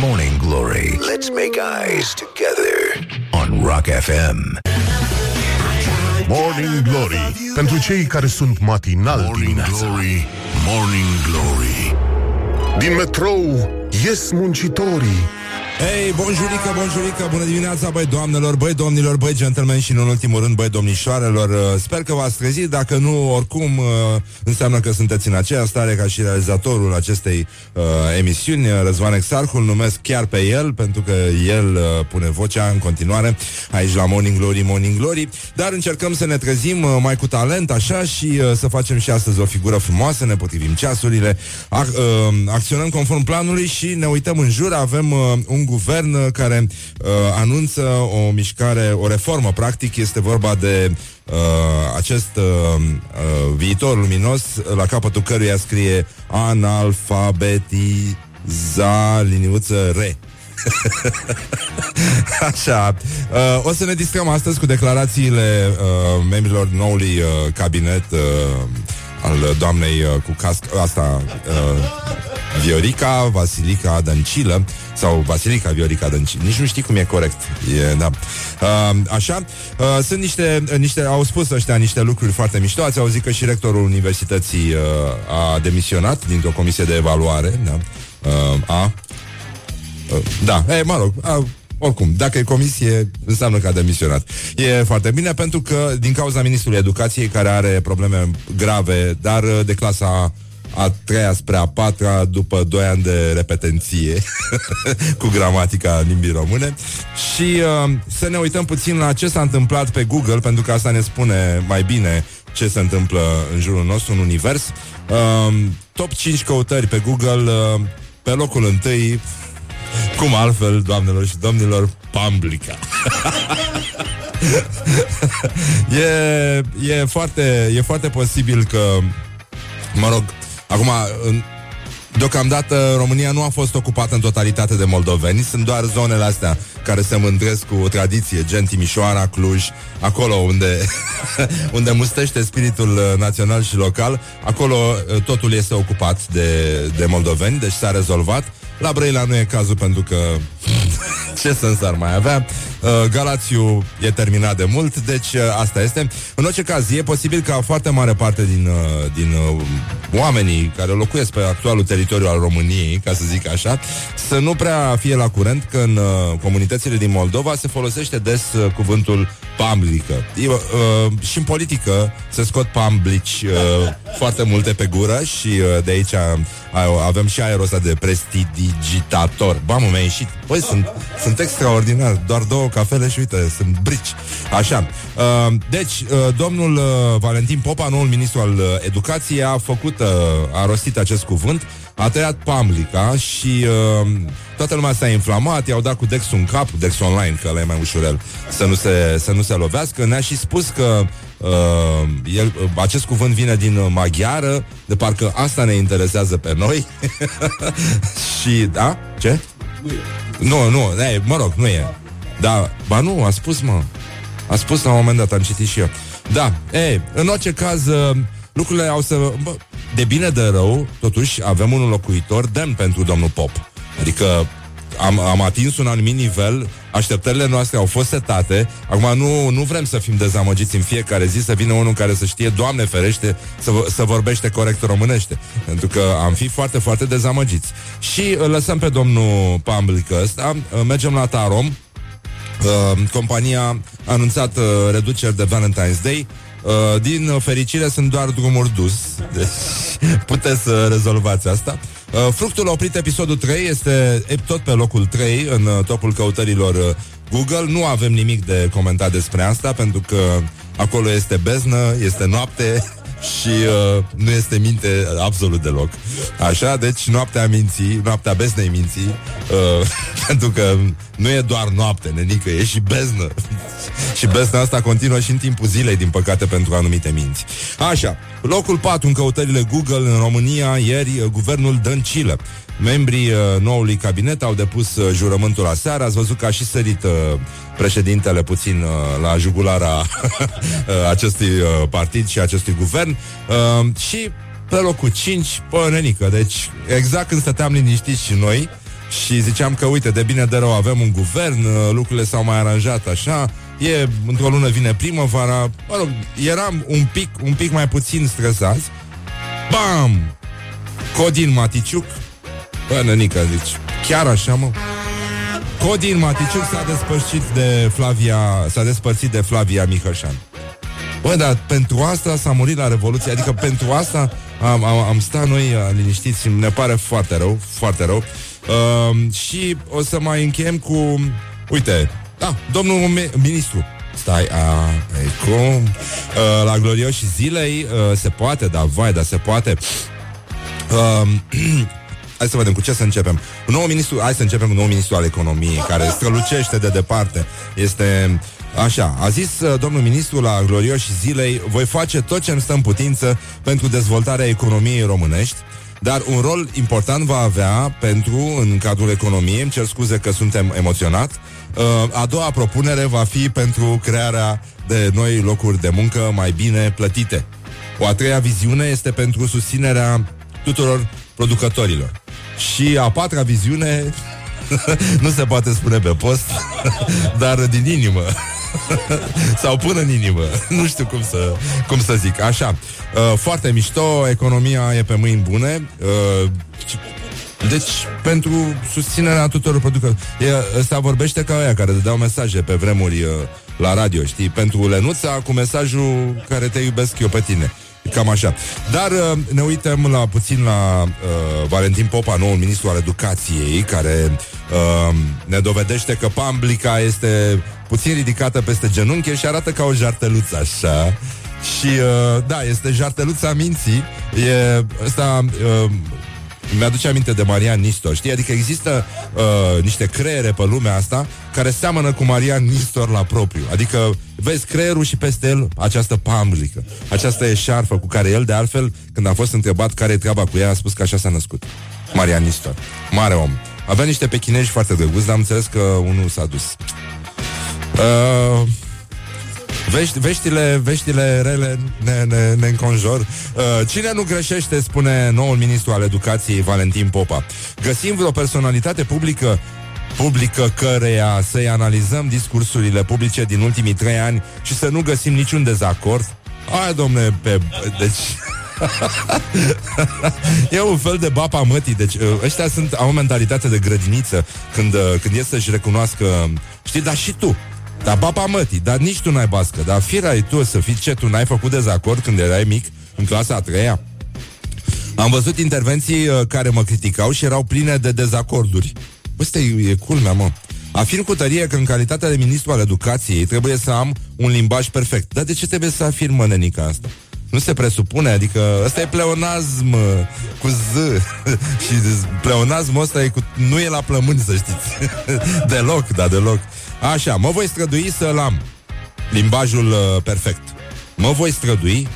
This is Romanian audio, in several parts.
Morning Glory. Let's make eyes together on Rock FM. Morning Glory Pentru cei care sunt matinal Morning dimineața Glory, Morning Glory. Din metrou ies muncitorii Hei, bonjurică, bonjurică, bună dimineața, băi doamnelor, băi domnilor, băi gentlemen și în ultimul rând, băi domnișoarelor. Uh, Sper că v-ați trezit, dacă nu, oricum uh, înseamnă că sunteți în aceeași stare ca și realizatorul acestei uh, emisiuni, uh, Răzvan Exarhul, numesc chiar pe el, pentru că el uh, pune vocea în continuare aici la Morning Glory, Morning Glory, dar încercăm să ne trezim uh, mai cu talent, așa, și uh, să facem și astăzi o figură frumoasă, ne potrivim ceasurile, ac- uh, acționăm conform planului și ne uităm în jur, avem uh, un guvern uh, care uh, anunță o mișcare, o reformă, practic, este vorba de uh, acest uh, uh, viitor luminos, la capătul căruia scrie analfabetiza liniuță re. Așa. Uh, o să ne distrăm astăzi cu declarațiile uh, membrilor noului uh, cabinet uh, al doamnei uh, cu casc asta uh, Viorica Vasilica Dăncilă sau Vasilica Viorica Dăncilă. Nici nu știi cum e corect. E, da. Uh, așa. Uh, sunt niște, niște, au spus ăștia niște lucruri foarte mișto. Ați auzit că și rectorul universității uh, a demisionat dintr-o comisie de evaluare. Da. Uh, a Uh, Da, e, mă rog, a, oricum, dacă e comisie, înseamnă că a demisionat. E foarte bine pentru că, din cauza ministrului educației, care are probleme grave, dar uh, de clasa a treia spre a patra după doi ani de repetenție cu gramatica limbii române și uh, să ne uităm puțin la ce s-a întâmplat pe Google pentru că asta ne spune mai bine ce se întâmplă în jurul nostru, în univers. Uh, top 5 căutări pe Google, uh, pe locul întâi, cum altfel, doamnelor și domnilor, Pamblica. e, e, foarte, e foarte posibil că, mă rog, acum, în, Deocamdată România nu a fost ocupată în totalitate de moldoveni. Sunt doar zonele astea care se mândresc cu o tradiție. Gen Timișoara, Cluj Acolo unde, unde mustește spiritul uh, național și local Acolo uh, totul este ocupat de, de moldoveni Deci s-a rezolvat La Brăila nu e cazul pentru că Ce sens ar mai avea? Uh, Galațiu e terminat de mult Deci uh, asta este. În orice caz, e posibil ca foarte mare parte din, uh, din uh, oamenii Care locuiesc pe actualul teritoriu al României Ca să zic așa Să nu prea fie la curent că în uh, comunitățile din Moldova Se folosește des uh, cuvântul pamblică. E, uh, Și în politică se scot pamblici uh, Foarte multe pe gură Și uh, de aici uh, avem și aerul ăsta de prestidigitator Ba, mă, mi-a ieșit. Băi, sunt, sunt extraordinar. Doar două cafele și uite, sunt brici. Așa. Uh, Deci, uh, domnul uh, Valentin Popa Noul ministru al uh, educației A făcut, uh, a rostit acest cuvânt. A tăiat pamblica Și uh, toată lumea s-a inflamat. I-au dat cu Dex în cap Dex online, că ăla e mai ușurel Să nu se, să nu se lovească. Ne-a și spus că Uh, el, uh, acest cuvânt vine din uh, maghiară De parcă asta ne interesează pe noi. Și, da? Ce? Nu, nu, e, mă rog, nu e. Da, ba nu, a spus, mă. A spus la un moment dat, am citit și eu. Da, e, în orice caz uh, Lucrurile au să... Bă, de bine de rău, totuși avem un locuitor demn pentru domnul Pop. Adică am, am atins un anumit nivel, așteptările noastre au fost setate, acum nu, nu vrem să fim dezamăgiți în fiecare zi, să vină unul care să știe, Doamne ferește, să, să vorbește corect românește, pentru că am fi foarte, foarte dezamăgiți. Și îl lăsăm pe domnul Pamblică ăsta, mergem la Tarom, uh, compania a anunțat uh, reduceri de Valentine's Day, Uh, din fericire sunt doar drumuri dus. Deci puteți să rezolvați asta uh, Fructul oprit episodul 3 Este tot pe locul 3 În uh, topul căutărilor uh, Google. Nu avem nimic de comentat despre asta Pentru că acolo este beznă Este noapte și uh, nu este minte absolut deloc. Așa, deci noaptea minții, noaptea beznei minții, uh, pentru că nu e doar noapte, nenică, e și beznă. și bezna asta continuă și în timpul zilei, din păcate, pentru anumite minți. Așa, locul 4 în căutările Google în România, ieri, uh, guvernul Dăncilă. Membrii uh, noului cabinet au depus uh, jurământul aseară. Ați văzut că a și sărit uh, președintele puțin uh, la jugulara uh, acestui uh, partid și acestui guvern. Uh, și pe locul 5, pă, nenică. Deci, exact când stăteam liniștiți și noi, și ziceam că, uite, de bine de rău avem un guvern, uh, lucrurile s-au mai aranjat așa, e, într-o lună vine primăvara, mă rog, eram un pic, un pic mai puțin stresați. Bam! Codin Maticiuc, bă, nănică, deci, chiar așa, mă, Codin Maticiuc s-a despărțit de Flavia, s-a despărțit de Flavia Mihășan. Bă, dar pentru asta s-a murit la Revoluție, adică pentru asta am, am, am stat noi uh, liniștiți, ne pare foarte rău, foarte rău. Uh, și o să mai încheiem cu, uite, da, domnul ministru, Stai, a, e cum? Uh, la glorioși zilei uh, se poate, da, vai, da, se poate. Uh, Hai să vedem cu ce să începem. Un nou ministru, hai să începem cu un nou ministru al economiei, care strălucește de departe. Este Așa, a zis uh, domnul ministru la glorioși zilei Voi face tot ce îmi stă în putință Pentru dezvoltarea economiei românești dar un rol important va avea pentru, în cadrul economiei, îmi cer scuze că suntem emoționat, uh, a doua propunere va fi pentru crearea de noi locuri de muncă mai bine plătite. O a treia viziune este pentru susținerea tuturor producătorilor. Și a patra viziune nu se poate spune pe post, dar din inimă. Sau până în inimă. Nu știu cum să, cum să zic. Așa. Uh, foarte mișto, economia e pe mâini bune. Uh, deci, pentru susținerea tuturor producătorilor. Ăsta vorbește ca aia care dădeau mesaje pe vremuri uh, la radio, știi? Pentru Lenuța cu mesajul care te iubesc eu pe tine. Cam așa. Dar uh, ne uităm la puțin la uh, Valentin Popa, noul ministru al educației, care uh, ne dovedește că Pamblica este puțin ridicată peste genunchi și arată ca o jarteluță așa. Și uh, da, este jarteluța minții. E ăsta uh, mi-aduce aminte de Marian Nistor, știi? Adică există uh, niște creiere pe lumea asta care seamănă cu Marian Nistor la propriu. Adică vezi creierul și peste el această pamblică, această eșarfă cu care el, de altfel, când a fost întrebat care e treaba cu ea, a spus că așa s-a născut. Marian Nistor. Mare om. Avea niște pechinești foarte drăguți, dar am înțeles că unul s-a dus. Uh, Vești, veștile, veștile rele ne, ne, ne înconjor. Uh, cine nu greșește, spune noul ministru al educației, Valentin Popa. Găsim vreo personalitate publică publică căreia să-i analizăm discursurile publice din ultimii trei ani și să nu găsim niciun dezacord? Aia, domne, pe... Deci... e un fel de bapa mătii Deci uh, ăștia sunt, au o mentalitate de grădiniță Când, uh, când e să-și recunoască Știi, dar și tu dar papa mătii, dar nici tu n-ai bască. Dar ai tu să fii ce, tu. N-ai făcut dezacord când erai mic În clasa a treia? Am văzut intervenții uh, care mă criticau Și erau pline de dezacorduri. Ăsta e, e culmea, mă. Afirm cu tărie că în calitatea de ministru al educației Trebuie să am un limbaj perfect. Dar de ce trebuie să afirmă nenica asta? Nu se presupune, adică ăsta e pleonazm uh, cu Z. Și pleonazmul ăsta e cu, nu e la plămâni, să știți. Deloc, da, deloc Așa, mă voi strădui să-l am Limbajul uh, perfect Mă voi strădui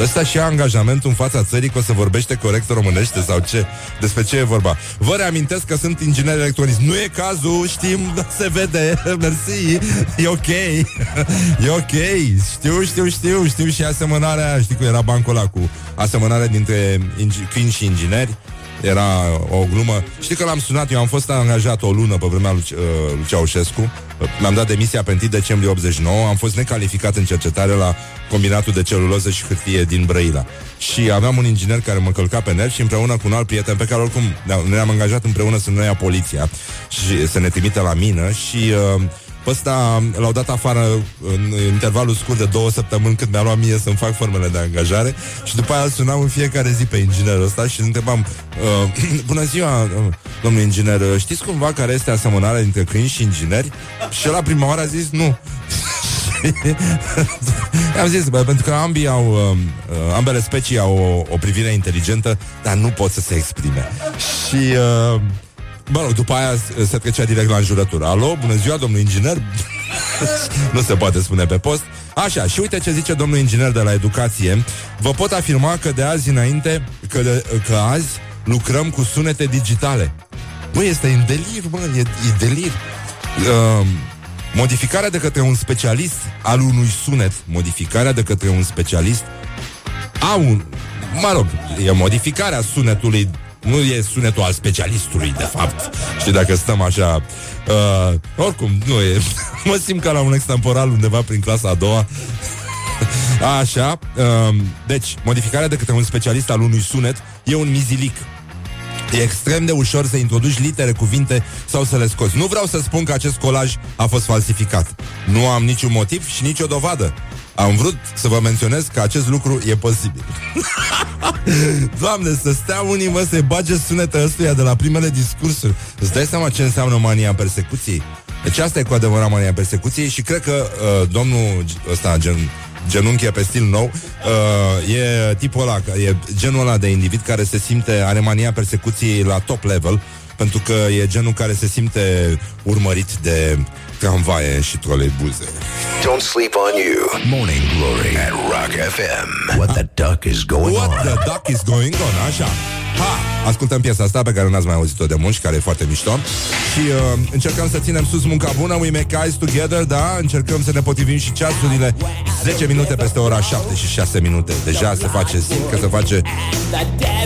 Ăsta și angajamentul în fața țării că o să vorbește corect românește sau ce? Despre ce e vorba? Vă reamintesc că sunt inginer electronic. Nu e cazul, știm, se vede. Mersi. E ok. E ok. Știu, știu, știu, știu și asemănarea, știi că era bancul ăla cu asemănarea dintre ingi- și ingineri. Era o glumă. Știi că l-am sunat, eu am fost angajat o lună pe vremea lui, uh, lui Ceaușescu. Mi-am dat demisia pe 1 decembrie 89, am fost necalificat în cercetare la combinatul de celuloză și hârtie din Brăila. Și aveam un inginer care mă călca pe nervi și împreună cu un alt prieten pe care oricum ne-am angajat împreună să ne ia poliția și să ne trimite la mină și uh, pe ăsta l-au dat afară în intervalul scurt de două săptămâni când mi-a luat mie să-mi fac formele de angajare și după aia îl sunam în fiecare zi pe inginerul ăsta și îl întrebam uh, Bună ziua, uh, domnul inginer, știți cumva care este asemănarea dintre câini și ingineri? Și la prima oară a zis nu. Am zis, bă, pentru că ambii au, uh, uh, ambele specii au o, o privire inteligentă, dar nu pot să se exprime. Și uh, Bă, rog, după aia se trecea direct la înjurătură. Alo, bună ziua, domnul inginer? nu se poate spune pe post. Așa, și uite ce zice domnul inginer de la educație. Vă pot afirma că de azi înainte, că, de, că azi lucrăm cu sunete digitale. Băi, este în delir, bă, e, e delir. Uh, modificarea de către un specialist al unui sunet, modificarea de către un specialist a un, mă rog, e modificarea sunetului Nu e sunetul al specialistului, de fapt. Știi, dacă stăm așa... Uh, oricum, nu e... mă simt ca la un extemporal undeva prin clasa a doua. Așa, uh, deci, modificarea de către un specialist al unui sunet e un mizilic. E extrem de ușor să introduci litere, cuvinte sau să le scoți. Nu vreau să spun că acest colaj a fost falsificat. Nu am niciun motiv și nicio dovadă. Am vrut să vă menționez că acest lucru e posibil. Doamne, să stea unii, mă, să bage sunetă ăstuia de la primele discursuri. Îți dai seama ce înseamnă mania persecuției? Deci asta e cu adevărat mania persecuției și cred că uh, domnul ăsta, gen, genunchi pe stil nou, uh, e tipul ăla, e genul ăla de individ care se simte, are mania persecuției la top level, pentru că e genul care se simte urmărit de tramvaie și troleibuze. Don't sleep on you. Morning Glory at Rock FM. What the duck is going What on? the duck is going on? Așa. Ha! Ascultăm piesa asta pe care n-ați mai auzit-o de mult și care e foarte mișto Și uh, încercăm să ținem sus munca bună We make eyes together, da? Încercăm să ne potrivim și ceasurile 10 minute peste ora 7 și 6 minute Deja se face, simt că se face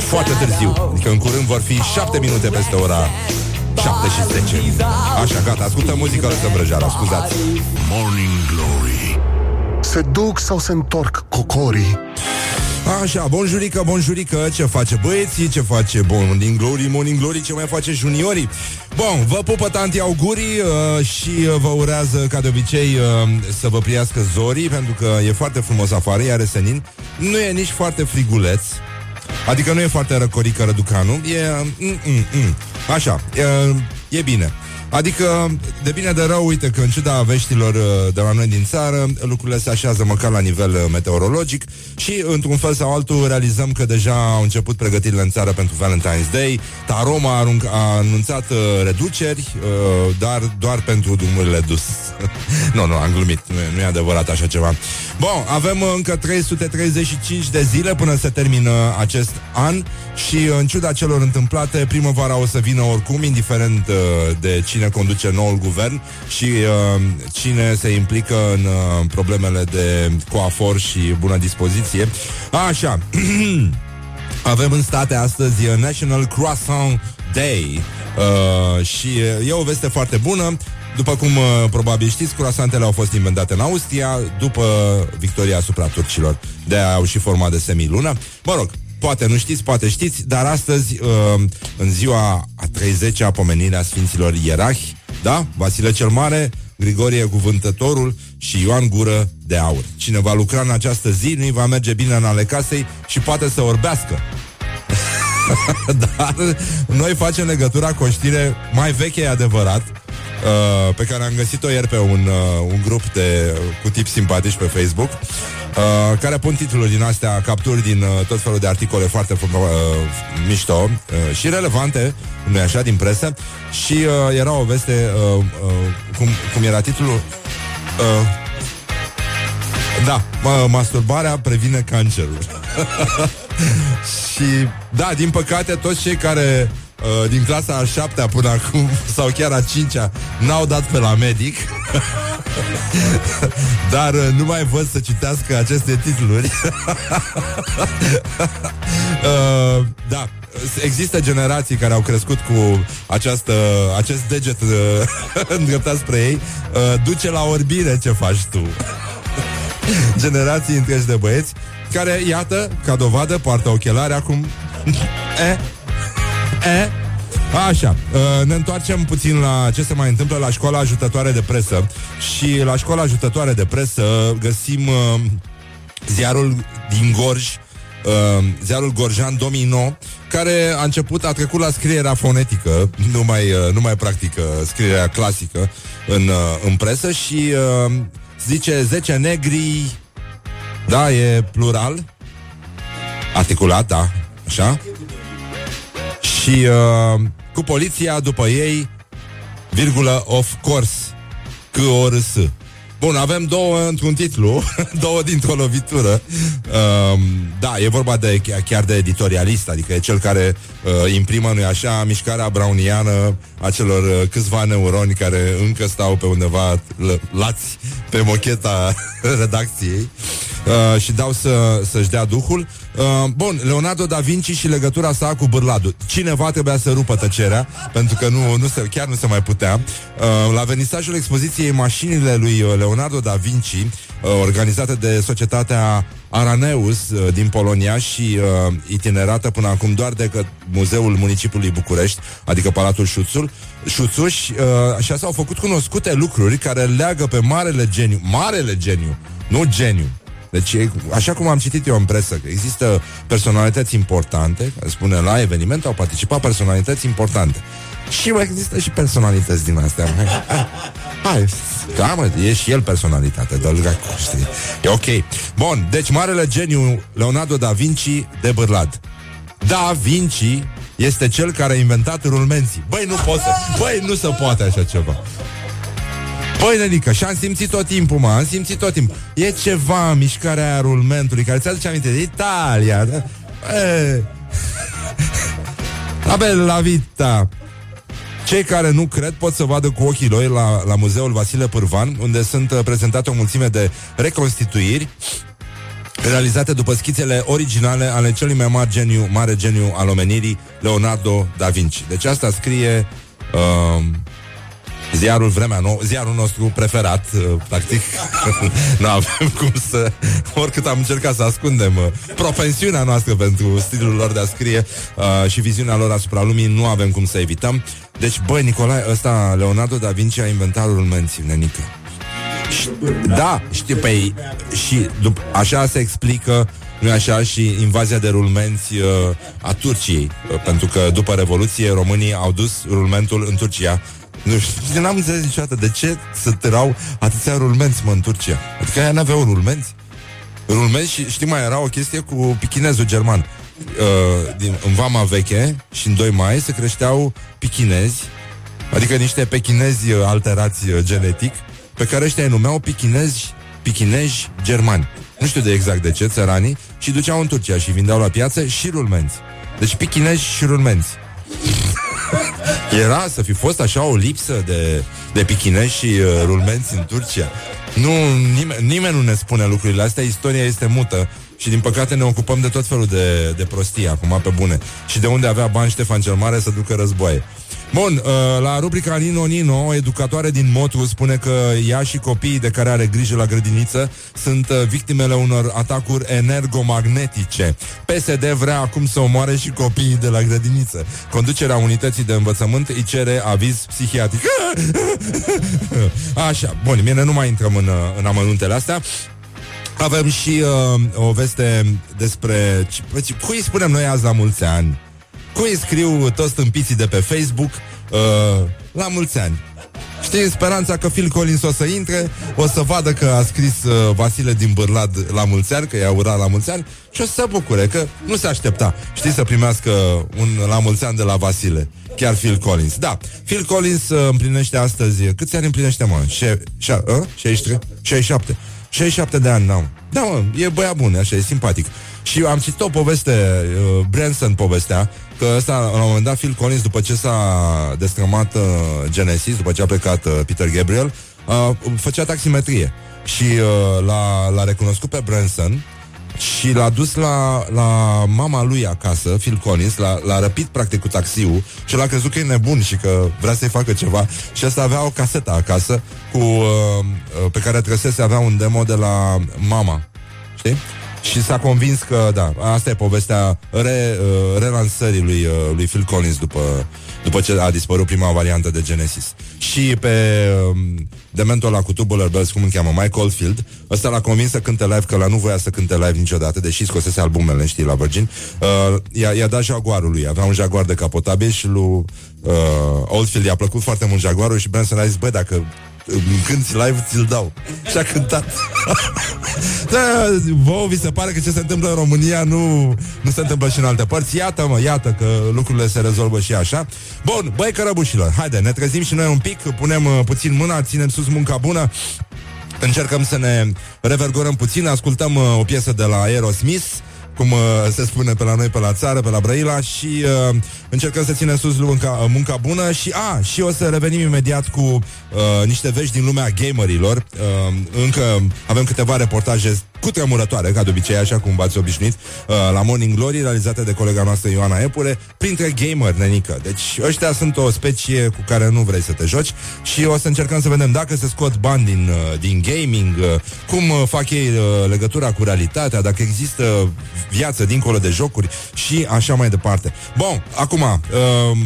foarte târziu Adică în curând vor fi 7 minute peste ora 7 și 10 Așa, gata, ascultăm muzică, lăsăm vrăjeara, scuzați Morning Glory. Se duc sau se întorc cocorii? Așa, bonjurică, bonjurică, ce face băieții, ce face Morning Glory, Morning Glory, ce mai face juniorii. Bun, vă pupă tanti augurii uh, și uh, vă urează, ca de obicei, uh, să vă priască zorii Pentru că e foarte frumos afară, iar senin. Nu e nici foarte friguleț Adică nu e foarte răcorică răducanul E... Mm, mm, mm. Așa, e, e bine Adică, de bine de rău, uite că în ciuda veștilor uh, de la noi din țară, lucrurile se așează măcar la nivel uh, meteorologic și, într-un fel sau altul, realizăm că deja au început pregătirile în țară pentru Valentine's Day. Taroma a, arunc, a anunțat uh, reduceri, uh, dar doar pentru drumurile dus. nu, nu, am glumit, nu e, nu e adevărat așa ceva. Bun, avem uh, încă 335 de zile până se termină acest an și, în ciuda celor întâmplate, primăvara o să vină oricum, indiferent uh, de cine conduce noul guvern și uh, cine se implică în uh, problemele de coafor și bună dispoziție. Așa. Avem în state astăzi uh, National Croissant Day uh, și uh, e o veste foarte bună. După cum uh, probabil știți, croasantele au fost inventate în Austria după victoria asupra turcilor. de au și forma de semilună. Mă rog, poate nu știți, poate știți, dar astăzi, uh, în ziua a 30-a pomenirea Sfinților Ierahi, da? Vasile cel Mare, Grigorie Cuvântătorul și Ioan Gură de Aur. Cine va lucra în această zi, nu-i va merge bine în ale casei și poate să orbească. Dar noi facem legătura cu o știre mai veche, e adevărat, uh, pe care am găsit-o ieri pe un, uh, un grup de, cu tip simpatici pe Facebook, uh, care pun titluri din astea, capturi din uh, tot felul de articole foarte uh, mișto uh, și relevante, nu așa, din presă, și uh, era o veste, uh, uh, cum, cum era titlul? Uh, da, mă, masturbarea previne cancerul. și, da, din păcate, toți cei care uh, din clasa a șaptea până acum, sau chiar a cincea, n-au dat pe la medic. Dar uh, nu mai văd să citească aceste titluri. uh, da, există generații care au crescut cu această, acest deget uh, îndreptat spre ei. Uh, duce la orbire ce faci tu. Generații întregi de băieți care, iată, ca dovadă, poartă ochelari acum. e? E? Așa, uh, ne întoarcem puțin la ce se mai întâmplă la școala ajutătoare de presă. Și la școala ajutătoare de presă găsim uh, ziarul din Gorj, uh, ziarul Gorjan Domino, care a început, a trecut la scrierea fonetică, nu mai, nu mai practică scrierea clasică în, în presă și zice 10 negri, da, e plural, articulat, da, așa, și uh, cu poliția după ei, virgulă, of course, că o râs. Bun, avem două într-un titlu, două dintr-o lovitură. Um, da, e vorba de chiar de editorialist, adică e cel care uh, imprimă, nu așa, mișcarea browniană a celor uh, câțiva neuroni care încă stau pe undeva l- lați pe mocheta redacției. uh, și dau să, să-și dea duhul. Uh, bun, Leonardo da Vinci și legătura sa cu bârladul. Cineva trebuia să rupă tăcerea, pentru că nu, nu se, chiar nu se mai putea. Uh, la venisajul expoziției mașinile lui uh, Leonardo da Vinci, uh, organizată de societatea Araneus uh, din Polonia și uh, itinerată până acum doar de că Muzeul Municipiului București, adică Palatul Șuțul, Șuțuș, uh, așa s-au făcut cunoscute lucruri care leagă pe marele geniu, marele geniu, nu geniu, deci, așa cum am citit eu în presă, că există personalități importante, care spune la eveniment au participat personalități importante. Și mai există și personalități din astea. Hai, da, mă, e și el personalitate, dar știi. E ok. Bun, deci marele geniu Leonardo da Vinci de bârlad. Da Vinci este cel care a inventat rulmenții. Băi, nu pot să... Băi, nu se poate așa ceva. Băi, Nelică, și am simțit tot timpul, mă, am simțit tot timpul. E ceva în mișcarea aia rulmentului care ți-aduce aminte de Italia. Da? E... La bella vita. Cei care nu cred pot să vadă cu ochii lor la, la Muzeul Vasile Pârvan, unde sunt uh, prezentate o mulțime de reconstituiri realizate după schițele originale ale celui mai mare geniu, mare geniu al omenirii, Leonardo da Vinci. Deci asta scrie uh, ziarul Vremea Nouă, ziarul nostru preferat, uh, practic. nu avem cum să... Oricât am încercat să ascundem uh, propensiunea noastră pentru stilul lor de a scrie uh, și viziunea lor asupra lumii, nu avem cum să evităm. Deci, băi, Nicolae, ăsta, Leonardo da Vinci a inventat rulmenții, nenică. Da, știi, păi, și dup- așa se explică nu așa și invazia de rulmenți uh, a Turciei, uh, pentru că după Revoluție românii au dus rulmentul în Turcia nu știu, n-am înțeles niciodată de ce să tărau atâția rulmenți, mă, în Turcia. Adică aia n-aveau rulmenți. Rulmenți și știi mai era o chestie cu pichinezul german. Uh, din, în Vama Veche și în 2 mai se creșteau pichinezi, adică niște pechinezi uh, alterați uh, genetic, pe care ăștia îi numeau pichinezi, pichinezi germani. Nu știu de exact de ce, țăranii, și duceau în Turcia și vindeau la piață și rulmenți. Deci pichinezi și rulmenți. Era să fi fost așa o lipsă de, de pichinești și uh, rulmenți în Turcia. Nu, nimeni, nimeni nu ne spune lucrurile astea, istoria este mută și din păcate ne ocupăm de tot felul de, de prostii acum pe bune. Și de unde avea bani Ștefan cel Mare să ducă războaie. Bun, uh, la rubrica Nino Nino, o educatoare din Motu spune că ea și copiii de care are grijă la grădiniță sunt uh, victimele unor atacuri energomagnetice. PSD vrea acum să omoare și copiii de la grădiniță. Conducerea unității de învățământ îi cere aviz psihiatric. Așa, bun, mine nu mai intrăm în, uh, în amănuntele astea. Avem și uh, o veste despre... Cui spunem noi azi la mulți ani? Cui scriu toți stâmpiții de pe Facebook uh, La mulți ani Știi, speranța că Phil Collins o să intre O să vadă că a scris uh, Vasile din Bârlad la mulți ani Că i-a urat la mulți ani Și o să se bucure, că nu se aștepta Știi, să primească un la mulți ani de la Vasile Chiar Phil Collins Da, Phil Collins uh, împlinește astăzi Câți ani împlinește, mă? Șe- șa- uh? 63? 67 67 de ani, n-am Da, mă, e băiat bun, așa, e simpatic și am citit o poveste, uh, Branson povestea, că ăsta, la un moment dat, Phil Collins, după ce s-a destrămat uh, Genesis, după ce a plecat uh, Peter Gabriel, uh, făcea taximetrie. Și uh, l-a, l-a recunoscut pe Branson și l-a dus la, la mama lui acasă, Phil Collins, l-a, l-a răpit practic cu taxiul și l-a crezut că e nebun și că vrea să-i facă ceva și asta avea o casetă acasă cu, uh, uh pe care trăsese avea un demo de la mama. Știi? Și s-a convins că, da, asta e povestea re, uh, relansării lui, uh, lui Phil Collins după, după ce a dispărut prima variantă de Genesis. Și pe um, dementul ăla cu Tubular Bells, cum îl cheamă, Mike Oldfield, ăsta l-a convins să cânte live, că la nu voia să cânte live niciodată, deși scosese albumele, știi, la Virgin. Uh, i-a, i-a dat jaguarul lui, avea un jaguar de capotabil și lui uh, Oldfield i-a plăcut foarte mult jaguarul și Branson a zis, băi, dacă când live, ți-l dau. Și a cântat. da, vouă vi se pare că ce se întâmplă în România nu, nu se întâmplă și în alte părți. Iată, mă, iată că lucrurile se rezolvă și așa. Bun, băi cărăbușilor, haide, ne trezim și noi un pic, punem uh, puțin mâna, ținem sus munca bună, încercăm să ne revergorăm puțin, ascultăm uh, o piesă de la Aerosmith, cum uh, se spune pe la noi, pe la țară, pe la Brăila și uh, încercăm să ținem sus munca, munca bună și, a, și o să revenim imediat cu uh, niște vești din lumea gamerilor. Uh, încă avem câteva reportaje cu tremurătoare, ca de obicei, așa cum v-ați obișnuit, uh, la Morning Glory, realizate de colega noastră Ioana Epure, printre gamer, nenică. Deci ăștia sunt o specie cu care nu vrei să te joci și o să încercăm să vedem dacă se scot bani din, uh, din gaming, uh, cum uh, fac ei uh, legătura cu realitatea, dacă există viață dincolo de jocuri și așa mai departe. Bun, acum... Uh,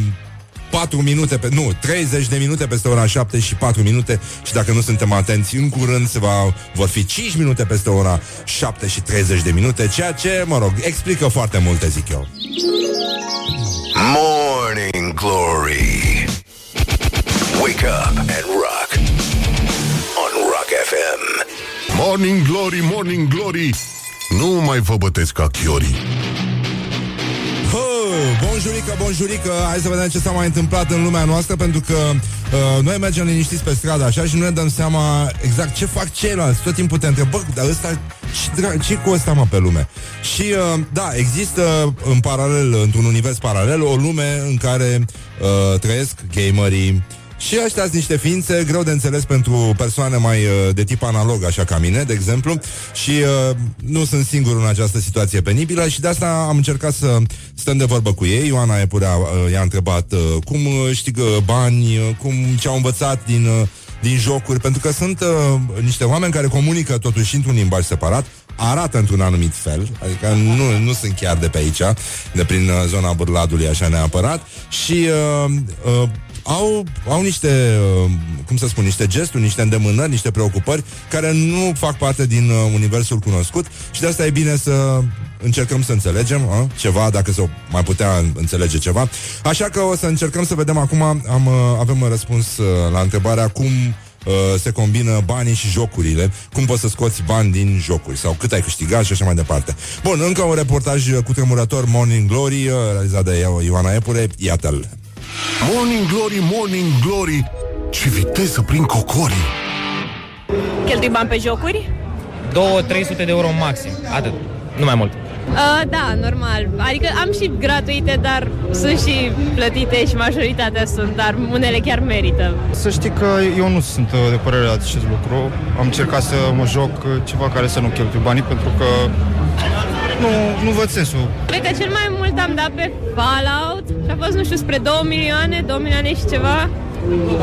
4 minute pe, nu, 30 de minute peste ora 7 și 4 minute și dacă nu suntem atenți, în curând se va, vor fi 5 minute peste ora 7 și 30 de minute, ceea ce, mă rog, explică foarte multe, zic eu. Morning Glory. Wake up and rock. On Rock FM. Morning Glory, Morning Glory Nu mai vă bătesc ca chiorii Bonjurică, bonjurică Hai să vedem ce s-a mai întâmplat în lumea noastră Pentru că uh, noi mergem liniștiți pe stradă așa Și nu ne dăm seama exact ce fac ceilalți Tot timpul te întreb, bă, dar ăsta ce cu ăsta mă pe lume? Și uh, da, există în paralel, într-un univers paralel O lume în care uh, trăiesc gamerii și ăștia sunt niște ființe greu de înțeles pentru persoane mai uh, de tip analog, așa ca mine, de exemplu, și uh, nu sunt singur în această situație penibilă și de asta am încercat să stăm de vorbă cu ei. Ioana Epurea uh, i-a întrebat uh, cum uh, știgă bani, uh, cum ce-au învățat din... Uh, din jocuri, pentru că sunt uh, niște oameni care comunică totuși într-un limbaj separat, arată într-un anumit fel, adică nu, nu sunt chiar de pe aici, de prin uh, zona Bârladului așa neapărat, și uh, uh, au, au niște, uh, cum să spun, niște gesturi, niște îndemânări, niște preocupări care nu fac parte din uh, universul cunoscut și de asta e bine să încercăm să înțelegem uh, ceva, dacă se mai putea înțelege ceva. Așa că o să încercăm să vedem acum, am, uh, avem un răspuns uh, la întrebarea cum uh, se combină banii și jocurile, cum poți să scoți bani din jocuri sau cât ai câștigat și așa mai departe. Bun, încă un reportaj cu tremurător Morning Glory, uh, realizat de Ioana Epure, iată-l. Morning Glory, Morning Glory Ce viteză prin cocorii Cheltui bani pe jocuri? 2-300 de euro maxim, atât, nu mai mult. Uh, da, normal. Adică am și gratuite, dar sunt și plătite și majoritatea sunt, dar unele chiar merită. Să știi că eu nu sunt uh, de părere la acest lucru. Am încercat să mă joc uh, ceva care să nu cheltui banii, pentru că nu, nu văd sensul. Cred că cel mai mult am dat pe Fallout și a fost, nu știu, spre 2 milioane, 2 milioane și ceva.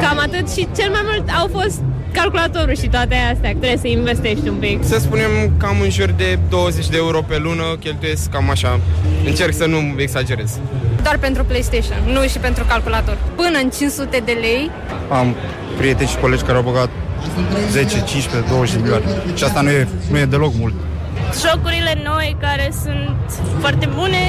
Cam atât și cel mai mult au fost calculatorul și toate astea, trebuie să investești un pic. Să spunem cam în jur de 20 de euro pe lună cheltuiesc cam așa. Încerc să nu exagerez. Doar pentru PlayStation, nu și pentru calculator. Până în 500 de lei. Am prieteni și colegi care au băgat 10, 15, 20 de milioane. Și asta nu e, nu e deloc mult. Jocurile noi care sunt foarte bune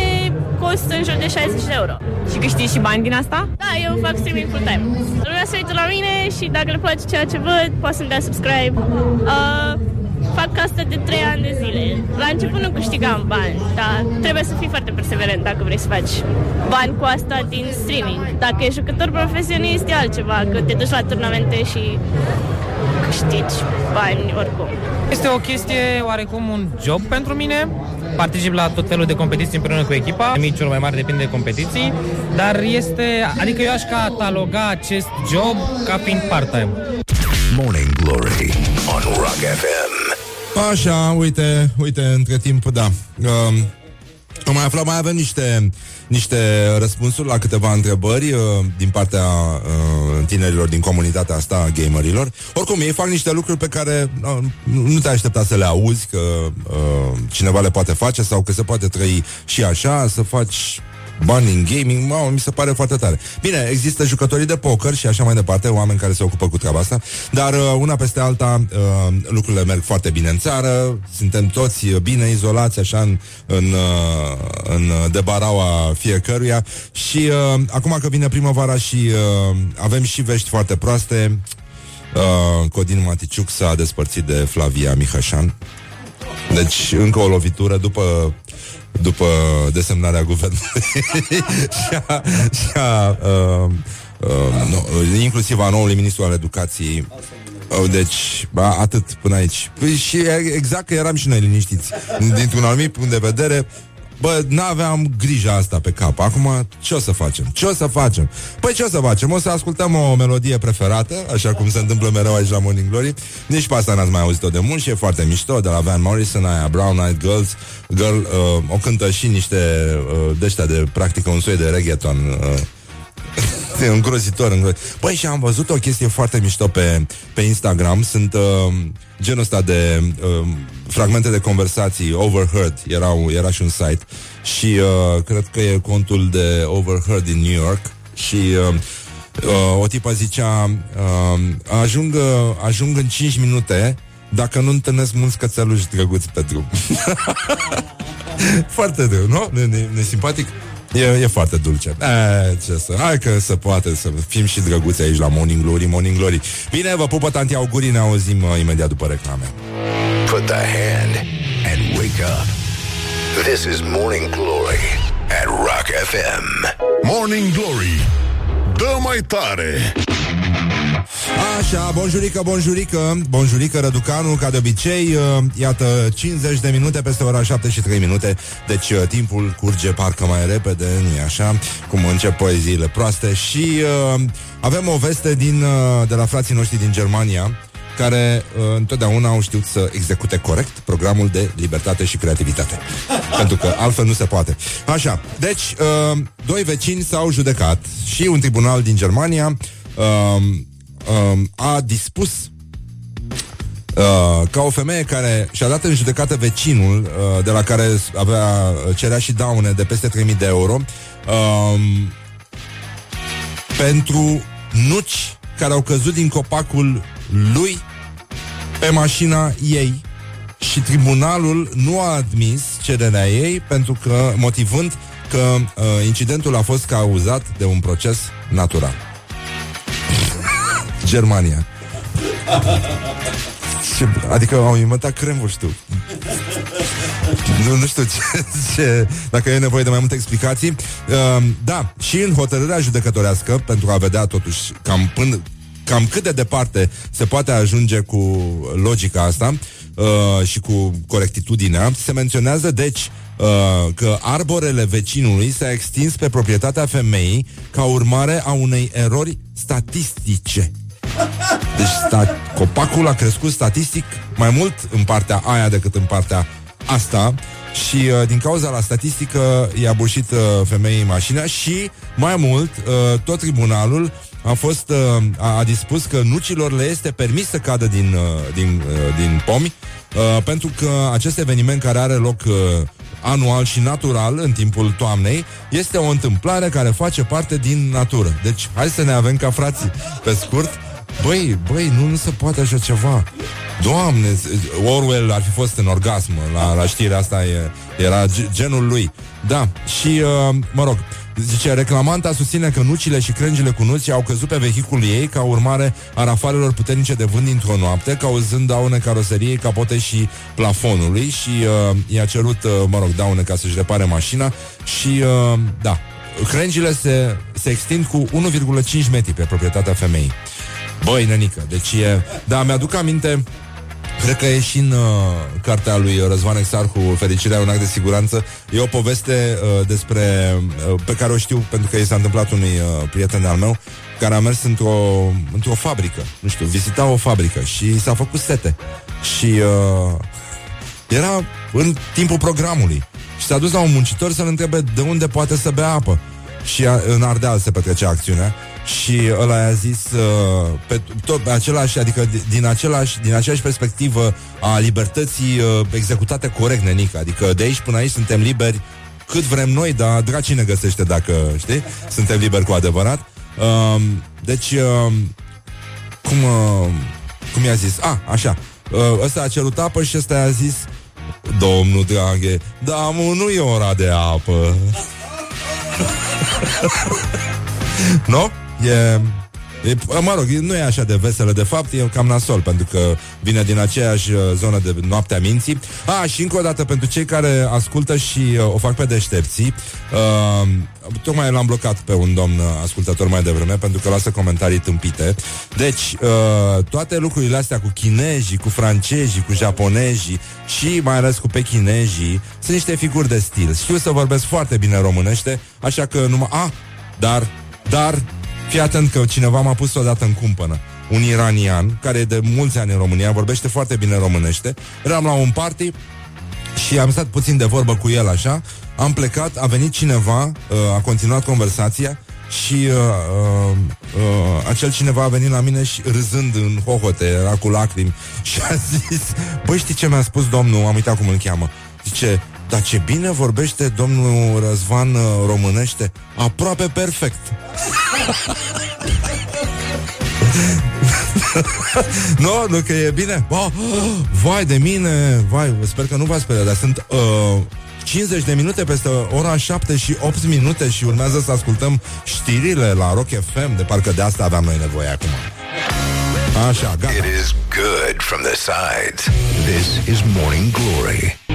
costă în jur de 60 de euro. Și câștigi și bani din asta? Da, eu fac streaming full-time. Lumea se uită la mine și dacă le place ceea ce văd, poate să-mi dea subscribe. Uh, fac asta de 3 ani de zile. La început nu câștigam bani, dar trebuie să fii foarte perseverent dacă vrei să faci bani cu asta din streaming. Dacă ești jucător profesionist e altceva, că te duci la turnamente și câștigi bani oricum. Este o chestie oarecum un job pentru mine. Particip la tot felul de competiții împreună cu echipa. Miciul mai mare depinde de competiții. Dar este, adică eu aș cataloga acest job ca fiind part-time. Morning Glory on Rock FM. Așa, uite, uite, între timp, da. Um, am mai aflat, mai avem niște, niște răspunsuri la câteva întrebări uh, din partea uh, tinerilor din comunitatea asta a gamerilor. Oricum, ei fac niște lucruri pe care uh, nu te aștepta să le auzi, că uh, cineva le poate face sau că se poate trăi și așa, să faci bani în gaming, wow, mi se pare foarte tare. Bine, există jucătorii de poker și așa mai departe, oameni care se ocupă cu treaba asta, dar uh, una peste alta uh, lucrurile merg foarte bine în țară, suntem toți bine izolați așa în, în, uh, în debaraua fiecăruia și uh, acum că vine primăvara și uh, avem și vești foarte proaste, uh, Codin Maticiuc s-a despărțit de Flavia Mihașan. Deci, încă o lovitură după după desemnarea guvernului și a, și a uh, uh, no, inclusiv a noului ministru al educației uh, deci, ba, atât până aici. Păi și exact că eram și noi liniștiți. Dintr-un anumit punct de vedere, Bă, n-aveam grija asta pe cap. Acum, ce o să facem? Ce o să facem? Păi ce o să facem? O să ascultăm o melodie preferată, așa cum se întâmplă mereu aici la Morning Glory. Nici pe asta n-ați mai auzit-o de mult și e foarte mișto, de la Van Morrison, aia Brown Eyed Girls. Girl, uh, o cântă și niște uh, de ăștia de, practică, un soi de reggaeton. Uh, E îngrozitor, îngrozitor. Băi, și am văzut o chestie foarte mișto pe, pe Instagram. Sunt uh, genul ăsta de uh, fragmente de conversații, Overheard, era, era și un site. Și uh, cred că e contul de Overheard din New York. Și uh, uh, o tipă zicea, uh, ajung, uh, ajung în 5 minute dacă nu întâlnesc mulți cățeluși drăguți pe drum. foarte drăguț, nu? Ne, ne, ne simpatic. E, e foarte dulce. E, ce să, hai că se poate să fim și drăguți aici la Morning Glory, Morning Glory. Bine, vă pupă tanti augurii, ne auzim uh, imediat după reclame. Put the hand and wake up. This is Morning Glory at Rock FM. Morning Glory Dă mai tare Așa, bonjurică, bonjurică Bonjurică, Răducanu, ca de obicei uh, Iată, 50 de minute peste ora 7 și 3 minute Deci uh, timpul curge parcă mai repede nu e așa? Cum încep poeziile proaste Și uh, avem o veste din, uh, de la frații noștri din Germania care uh, întotdeauna au știut să execute corect programul de libertate și creativitate. Pentru că altfel nu se poate. Așa, deci, uh, doi vecini s-au judecat și un tribunal din Germania uh, uh, a dispus Uh, ca o femeie care și-a dat în judecată vecinul uh, de la care avea cerea și daune de peste 3000 de euro uh, pentru nuci care au căzut din copacul lui pe mașina ei și tribunalul nu a admis cererea ei pentru că, motivând că uh, incidentul a fost cauzat de un proces natural. Germania. Ce, adică au inventat cremul, știu. Nu, nu știu ce, ce, dacă e nevoie de mai multe explicații. Uh, da, și în hotărârea judecătorească, pentru a vedea totuși cam până, cam cât de departe se poate ajunge cu logica asta uh, și cu corectitudinea, se menționează, deci, uh, că arborele vecinului s-a extins pe proprietatea femeii ca urmare a unei erori statistice. Deci sta- copacul a crescut statistic mai mult în partea aia decât în partea asta și uh, din cauza la statistică i-a bușit uh, femeii mașina și mai mult uh, tot tribunalul a fost uh, a, a dispus că nucilor le este permis să cadă din, uh, din, uh, din pomi uh, pentru că acest eveniment care are loc uh, anual și natural în timpul toamnei este o întâmplare care face parte din natură. Deci hai să ne avem ca frații pe scurt Băi, băi, nu, nu se poate așa ceva. Doamne, Orwell ar fi fost în orgasm la, la știrea asta, e, era genul lui. Da, și, uh, mă rog, Zice, reclamanta susține că nucile și crengile cu nuți au căzut pe vehiculul ei ca urmare a rafalelor puternice de vânt dintr-o noapte, cauzând daune caroseriei, capote și plafonului și uh, i-a cerut, uh, mă rog, daune ca să-și repare mașina și, uh, da, crengile se, se extind cu 1,5 metri pe proprietatea femeii. Băi, nenică, deci e... Da, mi-aduc aminte... Cred că e și în uh, cartea lui Răzvan Exarhu Fericirea un act de siguranță. E o poveste uh, despre uh, Pe care o știu pentru că i s-a întâmplat unui uh, prieten al meu Care a mers într-o, într-o fabrică Nu știu, vizita o fabrică Și s-a făcut sete. Și uh, era în timpul programului. Și s-a dus la un muncitor să-l întrebe De unde poate să bea apă. Și a, în Ardeal se petrecea acțiunea și ăla a zis uh, pe, tot pe același, adică din, același, din aceeași perspectivă a libertății uh, executate corect, nenică. Adică de aici până aici suntem liberi cât vrem noi, dar draci ne găsește dacă, știi, suntem liberi cu adevărat. Uh, deci, uh, cum, uh, cum i-a zis? A, ah, așa. Uh, ăsta a cerut apă și ăsta a zis Domnul draghe, da, mă, nu e ora de apă. nu? E, E, mă rog, nu e așa de veselă de fapt, e cam nasol, pentru că vine din aceeași uh, zonă de noaptea minții. A, și încă o dată, pentru cei care ascultă și uh, o fac pe deștepții, uh, tocmai l-am blocat pe un domn uh, ascultător mai devreme, pentru că lasă comentarii tâmpite. Deci, uh, toate lucrurile astea cu chinezii, cu francezii, cu japonezii și mai ales cu pechinezii, sunt niște figuri de stil. Știu să vorbesc foarte bine românește, așa că numai... A, dar, dar, fii atent că cineva m-a pus odată în cumpănă. Un iranian, care e de mulți ani în România, vorbește foarte bine românește. Eram la un party și am stat puțin de vorbă cu el așa, am plecat, a venit cineva, uh, a continuat conversația și uh, uh, uh, acel cineva a venit la mine și râzând în hohote, era cu lacrimi și a zis, băi știi ce mi-a spus domnul, am uitat cum îl cheamă, zice, dar ce bine vorbește domnul Răzvan uh, românește, aproape perfect. nu, nu că e bine? Oh, vai de mine, vai, sper că nu v-ați speriat, dar sunt uh, 50 de minute peste ora 7 și 8 minute și urmează să ascultăm știrile la Rock FM, de parcă de asta aveam noi nevoie acum. Așa, gata. It is good from the sides. This is Morning Glory.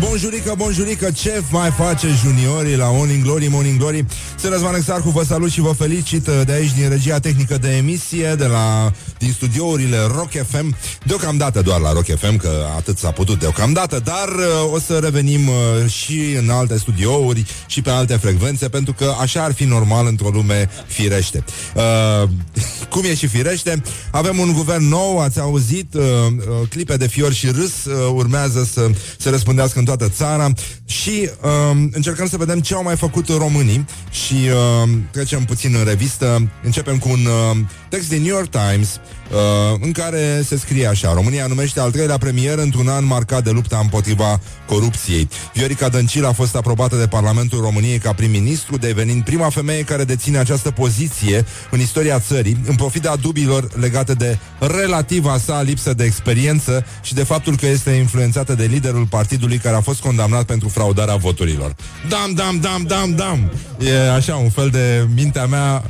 Oh, bonjurică, bonjurică, ce mai face juniorii la Morning Glory, Morning Glory? Sunt Răzvan Exarcu, vă salut și vă felicit uh, de aici din regia tehnică de emisie, de la, din studiourile Rock FM. Deocamdată doar la Rock FM, că atât s-a putut deocamdată, dar uh, o să revenim uh, și în alte studiouri și pe alte frecvențe, pentru că așa ar fi normal într-o lume firește. Uh, cum e și firește, avem un guvern nou, ați auzit, uh, uh, clipe de fior și râs uh, urmează să se răspândească în toată țara și uh, încercăm să vedem ce au mai făcut românii și uh, trecem puțin în revistă. Începem cu un uh, text din New York Times uh, în care se scrie așa România numește al treilea premier într-un an marcat de lupta împotriva corupției. Viorica Dăncilă a fost aprobată de Parlamentul României ca prim-ministru, devenind prima femeie care deține această poziție în istoria țării, în profida dubiilor legate de relativa sa lipsă de experiență și de faptul că este influențată de liderul partidului care a fost condamnat pentru fraudarea voturilor. Dam, dam, dam, dam, dam! E așa un fel de mintea mea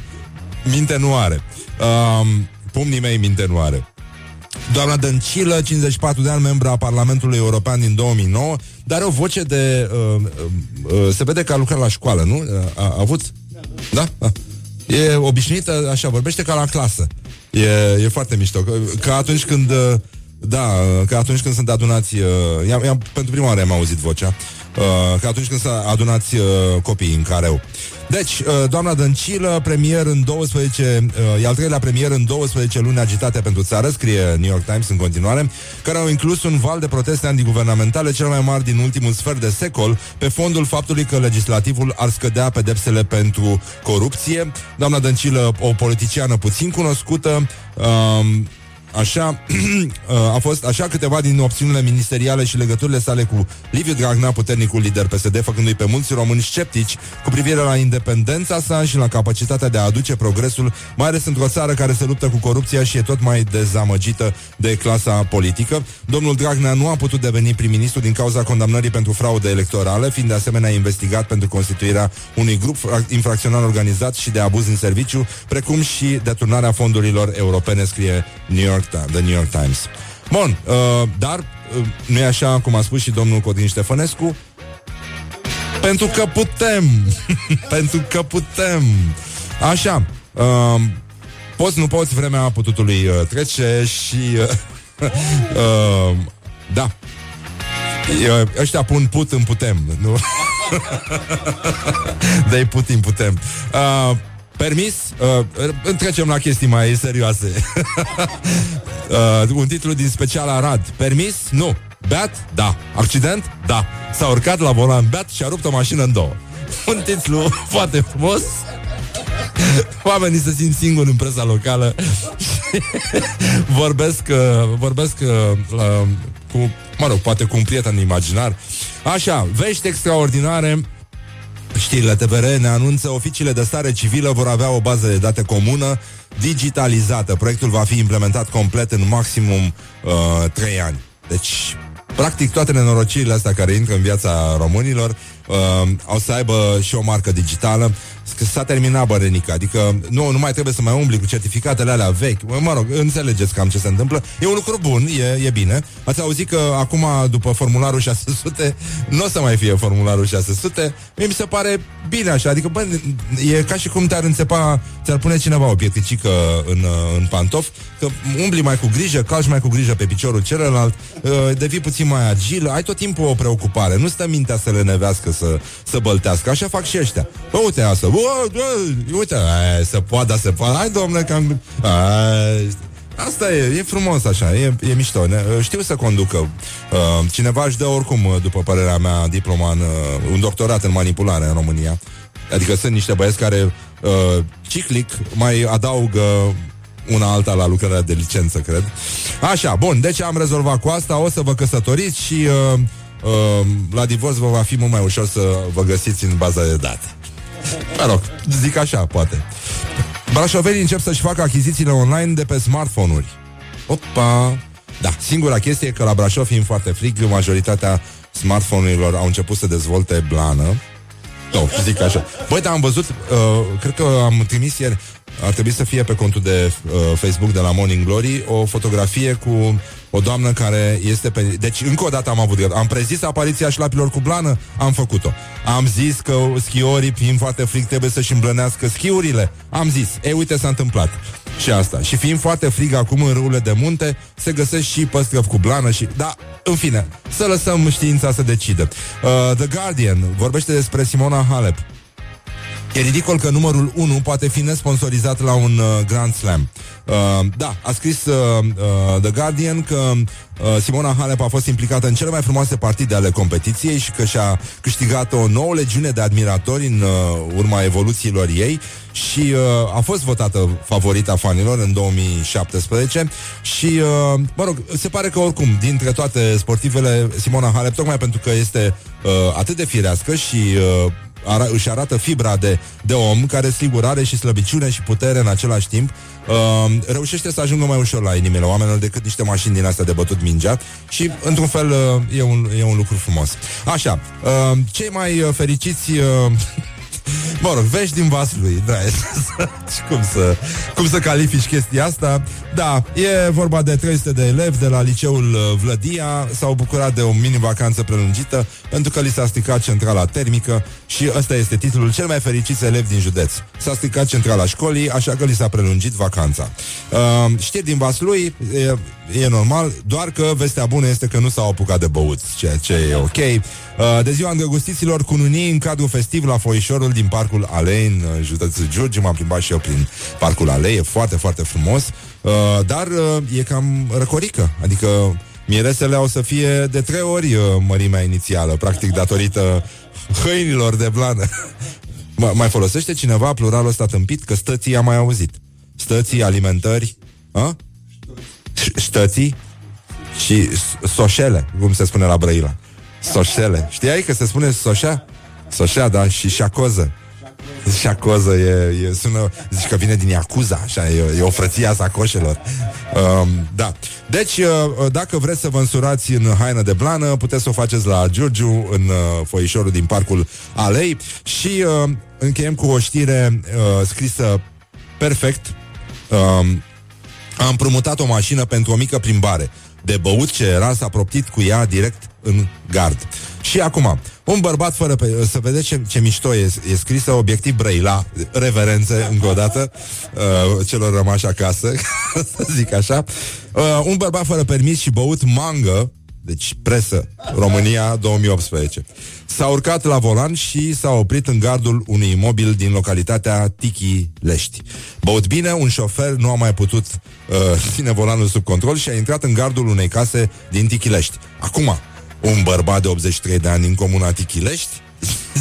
minte nu are. Um, pumnii mei minte nu are. Doamna Dăncilă, 54 de ani, membra a Parlamentului European din 2009, dar are o voce de... Uh, uh, uh, se vede că a lucrat la școală, nu? A, a avut? Da? da? E obișnuită, așa, vorbește ca la clasă. E, e foarte mișto. Că, că atunci când... Uh, da, că atunci când sunt adunați... Uh, i-am, i-am, pentru prima oară am auzit vocea. Uh, că atunci când sunt adunați uh, copiii în careu. Deci, uh, doamna Dăncilă, premier în 12, uh, e al treilea premier în 12 luni agitate pentru țară, scrie New York Times în continuare, care au inclus un val de proteste antiguvernamentale cel mai mari din ultimul sfert de secol, pe fondul faptului că legislativul ar scădea pedepsele pentru corupție. Doamna Dăncilă, o politiciană puțin cunoscută, um, Așa, a fost așa câteva din opțiunile ministeriale și legăturile sale cu Liviu Dragnea, puternicul lider PSD, făcându-i pe mulți români sceptici cu privire la independența sa și la capacitatea de a aduce progresul, mai ales într-o țară care se luptă cu corupția și e tot mai dezamăgită de clasa politică. Domnul Dragnea nu a putut deveni prim-ministru din cauza condamnării pentru fraude electorale, fiind de asemenea investigat pentru constituirea unui grup infracțional organizat și de abuz în serviciu, precum și deturnarea fondurilor europene, scrie New York York, The New York Times. Bun, uh, dar uh, nu e așa cum a spus și domnul Codin Ștefănescu? Pentru că putem! Pentru că putem! Așa, uh, poți, nu poți, vremea pututului uh, trece și... Uh, uh, da, Ăștia pun put în putem nu? De-i putin putem uh, Permis? Uh, trecem la chestii mai serioase. uh, un titlu din special Arad. Permis? Nu. Beat? Da. Accident? Da. S-a urcat la volan beat și a rupt o mașină în două. Un titlu foarte frumos. Oamenii se simt singuri în presa locală vorbesc, uh, vorbesc uh, la, cu, mă rog, poate cu un prieten imaginar. Așa, vești extraordinare Știrile TVR ne anunță oficiile de stare civilă vor avea o bază de date comună digitalizată. Proiectul va fi implementat complet în maximum uh, 3 ani. Deci, practic, toate nenorocirile astea care intră în viața românilor uh, o să aibă și o marcă digitală. Că s-a terminat bărenica, adică nu, nu mai trebuie să mai umbli cu certificatele alea vechi. Mă rog, înțelegeți cam ce se întâmplă. E un lucru bun, e, e bine. Ați auzit că acum, după formularul 600, nu o să mai fie formularul 600. Mie mi se pare bine așa, adică bă, e ca și cum te-ar înțepa, ți-ar pune cineva o pietricică în, în pantof, că umbli mai cu grijă, calci mai cu grijă pe piciorul celălalt, uh, devii puțin mai agil, ai tot timpul o preocupare, nu stă mintea să le nevească, să, să băltească, așa fac și ăștia. Bă, uite asta, bă, bă, uite, aia, se poate, se poate, hai domnule, că am... Aia, Asta e, e frumos așa, e, e mișto. Ne, știu să conducă. Uh, cineva își dă oricum, uh, după părerea mea, diploma în, uh, un doctorat în manipulare în România. Adică sunt niște băieți care uh, ciclic mai adaugă una alta la lucrarea de licență, cred. Așa, bun, deci am rezolvat cu asta, o să vă căsătoriți și uh, uh, la divorț vă va fi mult mai ușor să vă găsiți în baza de date. Mă rog, zic așa, poate. Brașovenii încep să-și facă achizițiile online de pe smartphone-uri. Opa! Da, singura chestie e că la Brașov, fiind foarte frig, majoritatea smartphone-urilor au început să dezvolte blană. Nu, zic așa. Băi, dar am văzut, uh, cred că am trimis ieri, ar trebui să fie pe contul de uh, Facebook de la Morning Glory, o fotografie cu o doamnă care este pe... Deci, încă o dată am avut... Am prezis apariția șlapilor cu blană, am făcut-o. Am zis că schiorii, fiind foarte frig, trebuie să-și îmblănească schiurile. Am zis. E, uite, s-a întâmplat. Și asta. Și fiind foarte frig acum în râurile de munte, se găsesc și păstrăv cu blană și... Da, în fine, să lăsăm știința să decidă. Uh, The Guardian vorbește despre Simona Halep. E ridicol că numărul 1 poate fi nesponsorizat la un uh, Grand Slam. Uh, da, a scris uh, uh, The Guardian că uh, Simona Halep a fost implicată în cele mai frumoase partide ale competiției și că și-a câștigat o nouă legiune de admiratori în uh, urma evoluțiilor ei și uh, a fost votată favorita fanilor în 2017 și, uh, mă rog, se pare că oricum, dintre toate sportivele, Simona Halep, tocmai pentru că este uh, atât de firească și uh, ara, își arată fibra de, de om care sigur are și slăbiciune și putere în același timp. Uh, reușește să ajungă mai ușor la inimile oamenilor decât niște mașini din astea de bătut mingea. Și într-un fel uh, e, un, e un lucru frumos. Așa, uh, cei mai uh, fericiți uh, Mă rog, vești din vasul lui da, cum, să, cum să califici chestia asta? Da, e vorba de 300 de elevi De la liceul uh, Vlădia. S-au bucurat de o mini-vacanță prelungită Pentru că li s-a stricat centrala termică Și ăsta este titlul Cel mai fericit elev din județ. S-a stricat centrala școlii Așa că li s-a prelungit vacanța. Uh, Știri din Vaslui e, e normal Doar că vestea bună este că nu s-au apucat de băuți Ceea ce e ok. Uh, De ziua îndrăgostiților Cununii în cadrul festiv la Foișorul din Parcul Alei În uh, județul Giurgiu M-am plimbat și eu prin Parcul Alei E foarte, foarte frumos. Uh, Dar uh, e cam răcorică Adică Mieresele au să fie de trei ori uh, mărimea inițială, practic datorită hăinilor de blană. M- mai folosește cineva pluralul ăsta tâmpit? Că stății am mai auzit. Stății, alimentări, a? Stății și soșele, cum se spune la Brăila. Soșele. Știai că se spune soșea? Soșea, da, și șacoză. Șacoză e, e sună, zici că vine din Iacuza, așa, e, e o frăție a sacoșelor. Um, da. Deci, uh, dacă vreți să vă însurați în haină de blană, puteți să o faceți la Giurgiu, în uh, foișorul din parcul Alei și uh, încheiem cu o știre uh, scrisă perfect. Um, am împrumutat o mașină pentru o mică plimbare. De băut ce era, s-a proptit cu ea direct în gard. Și acum, un bărbat fără pe... Să vedeți ce, ce mișto e, e scrisă obiectiv Brăila, reverențe încă o dată uh, celor rămași acasă, să zic așa. Uh, un bărbat fără permis și băut mangă, deci presă, România 2018. S-a urcat la volan și s-a oprit în gardul unui imobil din localitatea Tiki Lești. Băut bine, un șofer nu a mai putut uh, ține volanul sub control și a intrat în gardul unei case din Tiki Lești. Acum, un bărbat de 83 de ani în comuna Tichilești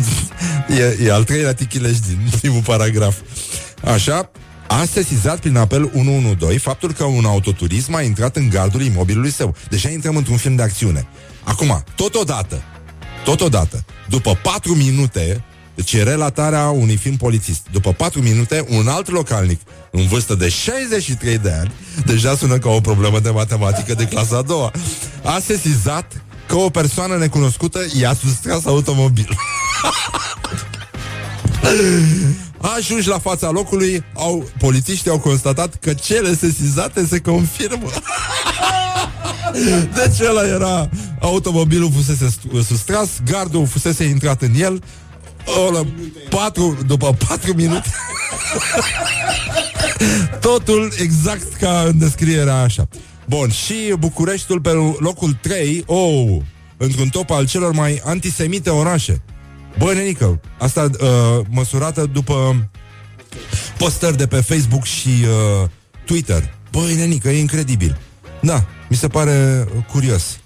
e, e al treilea Tichilești din primul paragraf. Așa, a sesizat prin apel 112 faptul că un autoturism a intrat în gardul imobilului său. Deja intrăm într-un film de acțiune. Acum, totodată, totodată, după 4 minute, deci e relatarea unui film polițist. După 4 minute, un alt localnic, în vârstă de 63 de ani, deja sună ca o problemă de matematică de clasa a doua, a sesizat că o persoană necunoscută i-a sustras automobil. Ajungi la fața locului, au, polițiștii au constatat că cele sesizate se confirmă. Deci ăla era Automobilul fusese st- sustras Gardul fusese intrat în el ăla, patru, După patru minute Totul exact ca în descrierea așa Bun, și Bucureștiul pe locul 3 oh, Într-un top al celor mai antisemite orașe Bă, nenică, asta uh, măsurată după postări de pe Facebook și uh, Twitter. Băi, nenică, e incredibil. Da, mi se pare curios.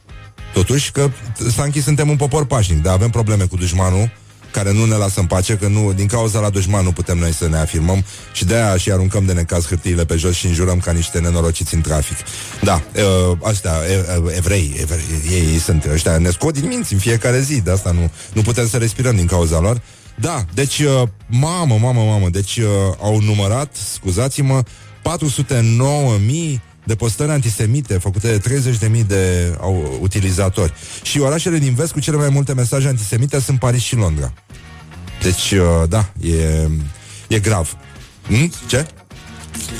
Totuși că s-a închis, suntem un popor pașnic, dar avem probleme cu dușmanul care nu ne lasă în pace, că nu, din cauza la dușman nu putem noi să ne afirmăm și de aia și aruncăm de necaz hârtiile pe jos și înjurăm ca niște nenorociți în trafic. Da, uh, astea, evrei, evrei ei, ei sunt ăștia, ne scot din minți în fiecare zi, de asta nu, nu putem să respirăm din cauza lor. Da, deci, uh, mamă, mamă, mamă, deci uh, au numărat, scuzați-mă, 409.000 de postări antisemite făcute de 30.000 de au, utilizatori. Și orașele din vest cu cele mai multe mesaje antisemite sunt Paris și Londra. Deci, uh, da, e, e grav. Hm? Ce?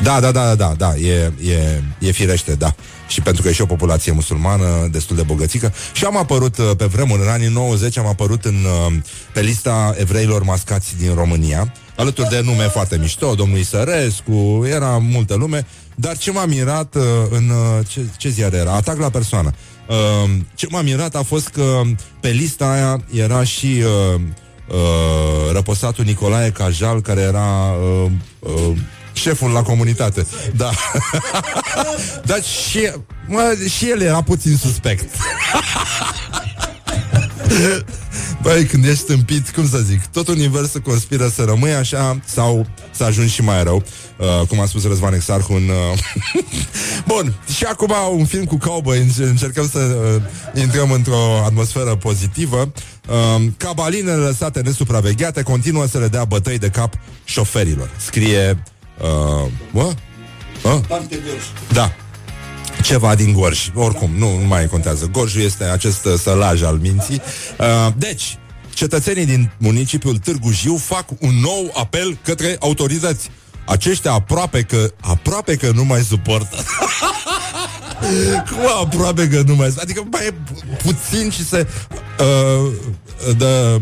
Da, da, da, da, da, e, e, e firește, da. Și pentru că e și o populație musulmană destul de bogățică. Și am apărut uh, pe vremuri, în anii 90, am apărut în, uh, pe lista evreilor mascați din România, alături de nume foarte mișto, domnul Isărescu, era multă lume dar ce m-a mirat uh, în... Uh, ce, ce ziar era? Atac la persoană. Uh, ce m-a mirat a fost că pe lista aia era și uh, uh, răposatul Nicolae Cajal, care era... Uh, uh, șeful la comunitate. Da. Dar și, mă, și el era puțin suspect. Băi, când ești tâmpit, cum să zic, tot universul conspiră să rămâi așa sau să ajungi și mai rău, uh, cum a spus Răzvan Exarhu în... Uh... Bun, și acum un film cu cowboy, încercăm să uh, intrăm într-o atmosferă pozitivă. Uh, cabalinele lăsate nesupravegheate continuă să le dea bătăi de cap șoferilor. Scrie... Uh, mă? Uh? Da, ceva din Gorj. Oricum, nu, nu mai contează. Gorjul este acest uh, sălaj al minții. Uh, deci, cetățenii din municipiul Târgu Jiu fac un nou apel către autorități. Aceștia aproape că, aproape că nu mai suportă. Cum aproape că nu mai Adică mai e puțin și se... Uh, the,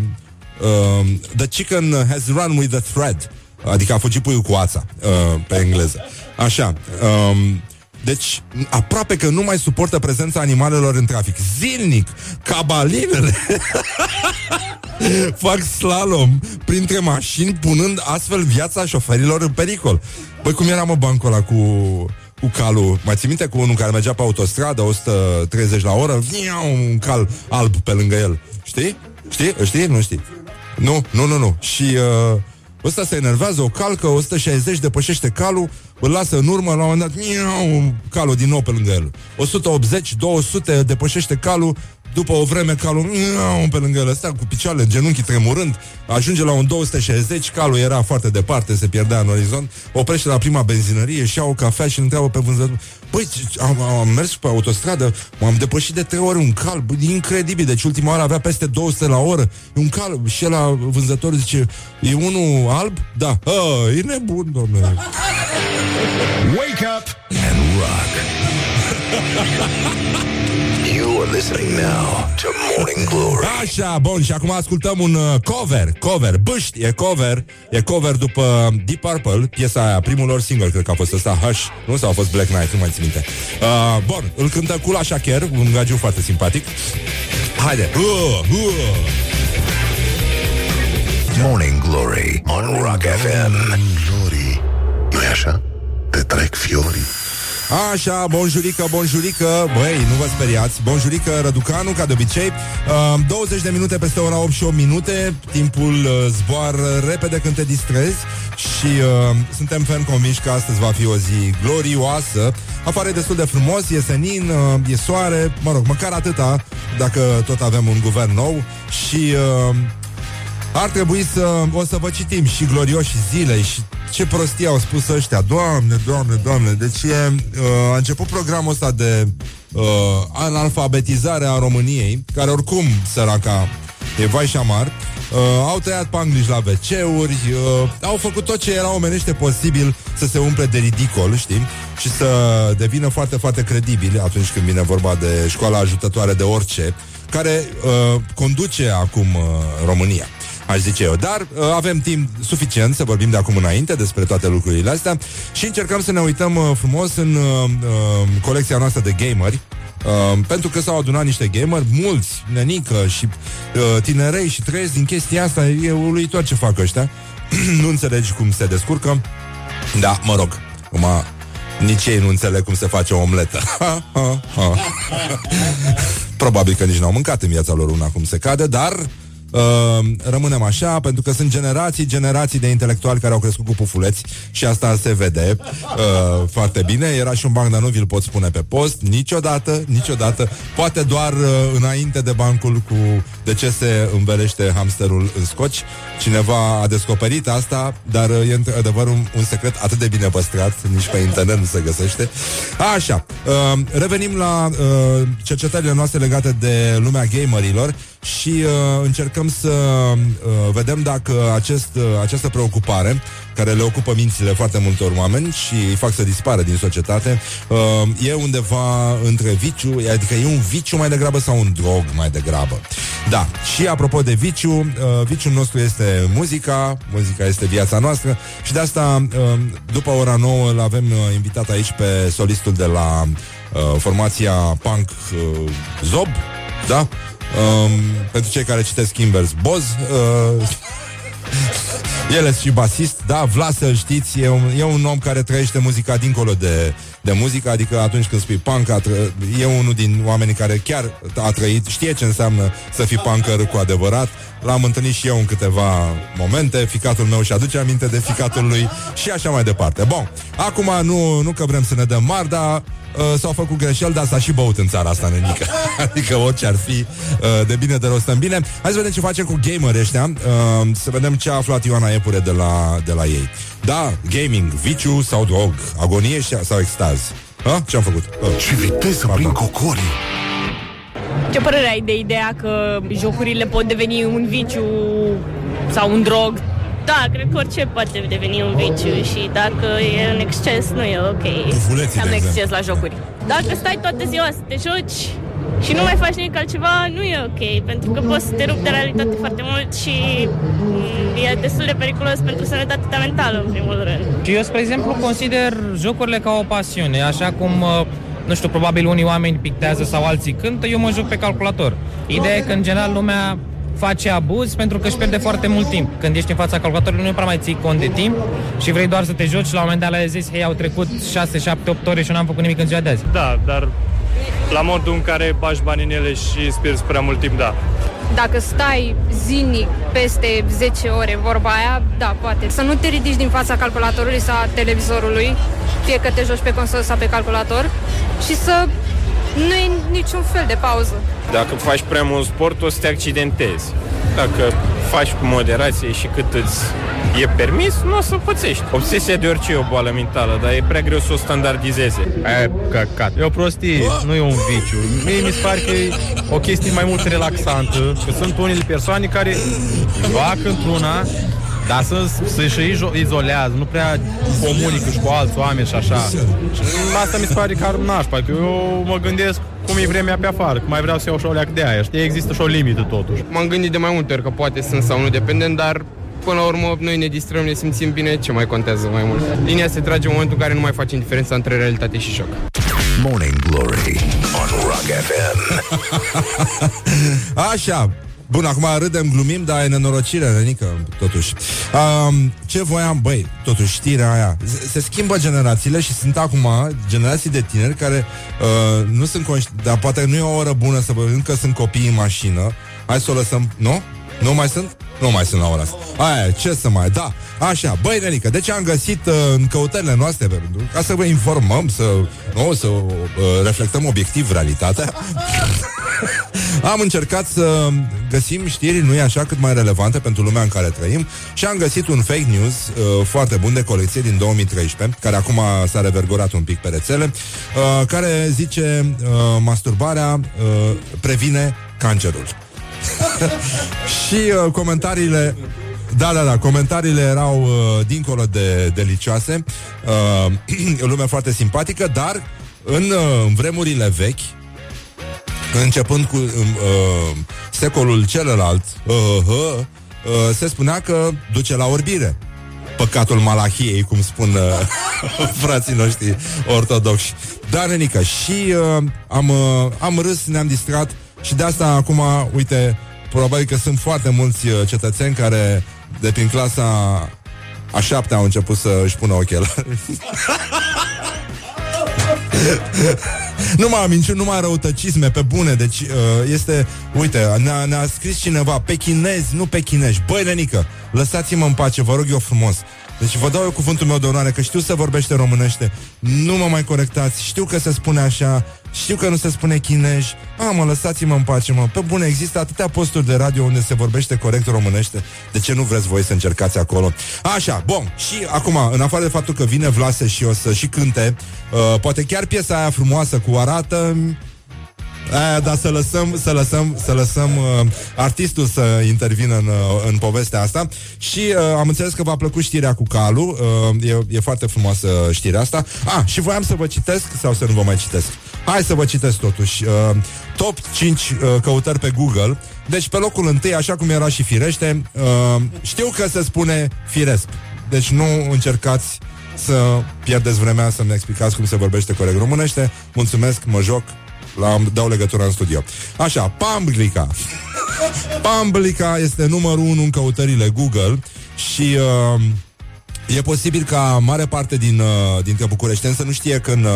uh, the chicken has run with the thread. Adică a fugit puiul cu ața, uh, pe engleză. Așa. Um, deci, aproape că nu mai suportă prezența animalelor în trafic. Zilnic, cabalinele fac slalom printre mașini, punând astfel viața șoferilor în pericol. Păi cum era, mă, bancul ăla cu, cu calul? Mai ții minte cu unul care mergea pe autostradă 130 la oră? Un cal alb pe lângă el. Știi? Știi? Știi? Nu știi. Nu, nu, nu, nu. Și uh, ăsta se enervează, o calcă, 160 depășește calul, îl lasă în urmă, la un moment dat, miau, calul din nou pe lângă el. 180, 200, depășește calul, după o vreme calul miau, pe lângă el, ăsta cu picioarele, genunchii tremurând, ajunge la un 260, calul era foarte departe, se pierdea în orizont, oprește la prima benzinărie și ia o cafea și îl întreabă pe vânzător, Păi, am, am mers pe autostradă, m-am depășit de trei ori un cal, bă, incredibil, deci ultima oară avea peste 200 la oră, e un cal, și la vânzător zice, e unul alb? Da, a, e nebun, domnule. Wake up and rock. you are listening now to Morning Glory. Așa, bun, și acum ascultăm un uh, cover, cover, băști, e cover, e cover după Deep Purple, piesa aia, primul lor single, cred că a fost ăsta, Hush, nu? Sau a fost Black Knight, nu mai țin minte. Uh, bun, îl cântă Kula Shaker, un gagiu foarte simpatic. Haide! Uh, uh. Morning Glory on Rock FM. Glory. nu așa? Te trec fiorii. Așa, bonjurică, bonjurică. Băi, nu vă speriați. Bonjurică, Răducanu, ca de obicei. Uh, 20 de minute peste ora 8 și 8 minute. Timpul uh, zboară repede când te distrezi Și uh, suntem ferm convinși că astăzi va fi o zi glorioasă. Afară e destul de frumos, e senin, uh, e soare. Mă rog, măcar atâta Dacă tot avem un guvern nou. Și... Uh, ar trebui să o să vă citim și glorioși zilei și ce prostie au spus ăștia. Doamne, doamne, doamne. Deci e, uh, a început programul ăsta de uh, analfabetizare a României, care oricum, săraca, e vai și amar. uh, au tăiat panglici la WC-uri, uh, au făcut tot ce era omenește posibil să se umple de ridicol, știi? Și să devină foarte, foarte credibil atunci când vine vorba de școala ajutătoare de orice, care uh, conduce acum uh, România aș zice eu. Dar uh, avem timp suficient să vorbim de acum înainte despre toate lucrurile astea și încercăm să ne uităm uh, frumos în uh, uh, colecția noastră de gameri. Uh, pentru că s-au adunat niște gameri, mulți, nenică și uh, tinerei și trăiesc din chestia asta, e uluitor ce fac ăștia. nu înțelegi cum se descurcă. Da, mă rog, cum nici ei nu înțeleg cum se face o omletă. Probabil că nici n-au mâncat în viața lor una cum se cade, dar Uh, rămânem așa, pentru că sunt generații, generații de intelectuali care au crescut cu pufuleți și asta se vede uh, foarte bine. Era și un banc, dar nu vi-l pot spune pe post, niciodată, niciodată. Poate doar uh, înainte de bancul cu de ce se învelește hamsterul în scoci. Cineva a descoperit asta, dar uh, e într-adevăr un, un secret atât de bine păstrat, nici pe internet nu se găsește. Așa, uh, revenim la uh, cercetările noastre legate de lumea gamerilor și uh, încercăm să uh, vedem dacă acest, uh, această preocupare care le ocupă mințile foarte multor oameni și îi fac să dispară din societate, uh, e undeva între viciu, adică e un viciu mai degrabă sau un drog mai degrabă. Da, și apropo de viciu, uh, viciul nostru este muzica, muzica este viața noastră și de asta, uh, după ora 9, îl avem uh, invitat aici pe solistul de la uh, formația punk uh, Zob, da? Um, pentru cei care citesc Kimbers Boz uh, El este și basist. Da, Vlas, să știți, e un, e un om care trăiește muzica dincolo de, de muzică Adică atunci când spui punk a tră, E unul din oamenii care chiar a trăit Știe ce înseamnă să fii punker cu adevărat L-am întâlnit și eu în câteva momente Ficatul meu și aduce aminte de ficatul lui Și așa mai departe Bun, acum nu, nu că vrem să ne dăm mari Dar uh, s-au făcut greșeli, dar s-a și băut în țara asta, nenică. adică orice ar fi, uh, de bine de rost în bine. Hai să vedem ce face cu gamer ăștia, uh, să vedem ce a aflat Ioana Epure de la, de la ei. Da, gaming, viciu sau drog, agonie sau extaz. Ha? Ce am făcut? Uh. Ce viteză prin cocorii! Ce părere ai de ideea că jocurile pot deveni un viciu sau un drog? Da, cred că orice poate deveni un viciu și dacă e în exces, nu e ok. Pufuleții, Înseamnă de exemplu. exces la jocuri. Dacă stai toată ziua să te joci și nu mai faci nimic altceva, nu e ok, pentru că poți să te rupi de realitate foarte mult și mm, e destul de periculos pentru sănătatea ta mentală, în primul rând. Și eu, spre exemplu, consider jocurile ca o pasiune, așa cum, uh, nu știu, probabil unii oameni pictează sau alții cântă, eu mă joc pe calculator. Ideea e că, în general, lumea face abuz pentru că își pierde foarte mult timp. Când ești în fața calculatorului nu prea mai ții cont de timp și vrei doar să te joci și la un moment dat le zis, hei, au trecut 6, 7, 8 ore și eu n-am făcut nimic în ziua de azi. Da, dar la modul în care bagi bani în ele și îți pierzi prea mult timp, da. Dacă stai zilnic peste 10 ore, vorba aia, da, poate. Să nu te ridici din fața calculatorului sau a televizorului, fie că te joci pe consolă sau pe calculator, și să nu e niciun fel de pauză. Dacă faci prea mult sport, o să te accidentezi. Dacă faci cu moderație și cât îți e permis, nu o să pățești. Obsesia de orice e o boală mentală, dar e prea greu să o standardizeze. Aia e căcat. E o prostie, nu e un viciu. Mie mi se pare că e o chestie mai mult relaxantă, că sunt unele persoane care fac într-una, dar să, să și izo- izolează, nu prea comunică și cu alți oameni și așa. Și asta mi se pare că ar nașpa, că eu mă gândesc cum e vremea pe afară, că mai vreau să iau și o leac de aia, știi? Există și o limită totuși. M-am gândit de mai multe ori că poate sunt sau nu dependent, dar până la urmă noi ne distrăm, ne simțim bine, ce mai contează mai mult. Linia se trage în momentul în care nu mai facem diferența între realitate și joc. Morning Glory on Rock FM. Așa, Bun, acum râdem, glumim, dar e nenorocire, nenică, totuși. Um, ce voiam, băi, totuși, știrea aia. Se, se schimbă generațiile și sunt acum generații de tineri care uh, nu sunt conști, dar poate nu e o oră bună să vă încă sunt copii în mașină. Hai să o lăsăm, nu? Nu mai sunt? Nu mai sunt la ora asta. Aia, ce să mai, da. Așa, băi, Nenică, deci am găsit uh, în căutările noastre pe rândul, ca să vă informăm, să, nu, să uh, reflectăm obiectiv realitatea. am încercat să găsim știri, nu e așa, cât mai relevante pentru lumea în care trăim și am găsit un fake news uh, foarte bun de colecție din 2013, care acum s-a revergorat un pic pe rețele, uh, care zice uh, masturbarea uh, previne cancerul. și uh, comentariile da, da, da, comentariile erau uh, dincolo de delicioase uh, Lume foarte simpatică Dar în, uh, în vremurile vechi Începând cu uh, secolul celălalt uh, uh, uh, Se spunea că duce la orbire Păcatul Malahiei, cum spun uh, frații noștri ortodoxi Da, nenică, și uh, am, uh, am râs, ne-am distrat Și de asta acum, uite Probabil că sunt foarte mulți uh, cetățeni care de prin clasa a șaptea au început să își pună ochelari. nu mai am minciuni, nu mai răutăcisme pe bune Deci uh, este, uite ne-a, ne-a scris cineva Pe chinezi, nu pe chinești. Băi, nenică, lăsați-mă în pace Vă rog eu frumos. Deci vă dau eu cuvântul meu de onoare Că știu să vorbește românește Nu mă mai corectați Știu că se spune așa Știu că nu se spune chinej A, mă, lăsați-mă în pace, mă. Pe bune, există atâtea posturi de radio Unde se vorbește corect românește. De ce nu vreți voi să încercați acolo? Așa, bun. Și acum, în afară de faptul că vine Vlase și o să și cânte uh, Poate chiar piesa aia frumoasă cu arată Aia, dar să lăsăm, să lăsăm, să lăsăm uh, artistul să intervină în, uh, în povestea asta și uh, am înțeles că v-a plăcut știrea cu calul, uh, e, e foarte frumoasă știrea asta. Ah, și voiam să vă citesc sau să nu vă mai citesc. Hai să vă citesc totuși. Uh, top 5 uh, căutări pe Google. Deci pe locul întâi, așa cum era și firește, uh, știu că se spune firesc. Deci nu încercați să pierdeți vremea să-mi explicați cum se vorbește corect românește. Mulțumesc, mă joc, la, dau legătura în studio. Așa, Pamblica. Pamblica este numărul 1 în căutările Google și uh, e posibil ca mare parte din, uh, dintre bucureșteni să nu știe că în uh,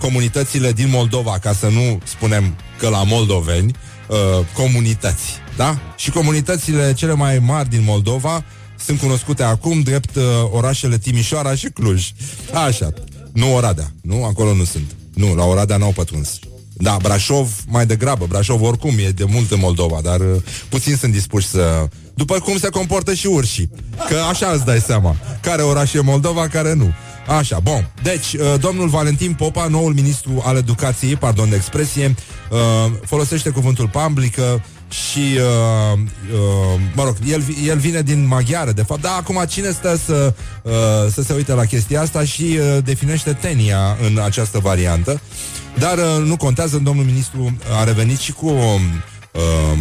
comunitățile din Moldova, ca să nu spunem că la moldoveni, uh, comunități, da? Și comunitățile cele mai mari din Moldova sunt cunoscute acum drept uh, orașele Timișoara și Cluj. Așa, nu Oradea, nu? Acolo nu sunt. Nu, la Oradea n-au pătruns. Da, Brașov mai degrabă. Brașov oricum e de mult în Moldova, dar uh, puțin sunt dispuși să... După cum se comportă și urșii. Că așa îți dai seama. Care oraș e Moldova, care nu. Așa, bun. Deci, uh, domnul Valentin Popa, noul ministru al educației, pardon de expresie, uh, folosește cuvântul publică și, uh, uh, mă rog, el, el vine din maghiară, de fapt, dar acum cine stă să, uh, să se uite la chestia asta și uh, definește tenia în această variantă. Dar uh, nu contează, domnul ministru a revenit și cu o, uh,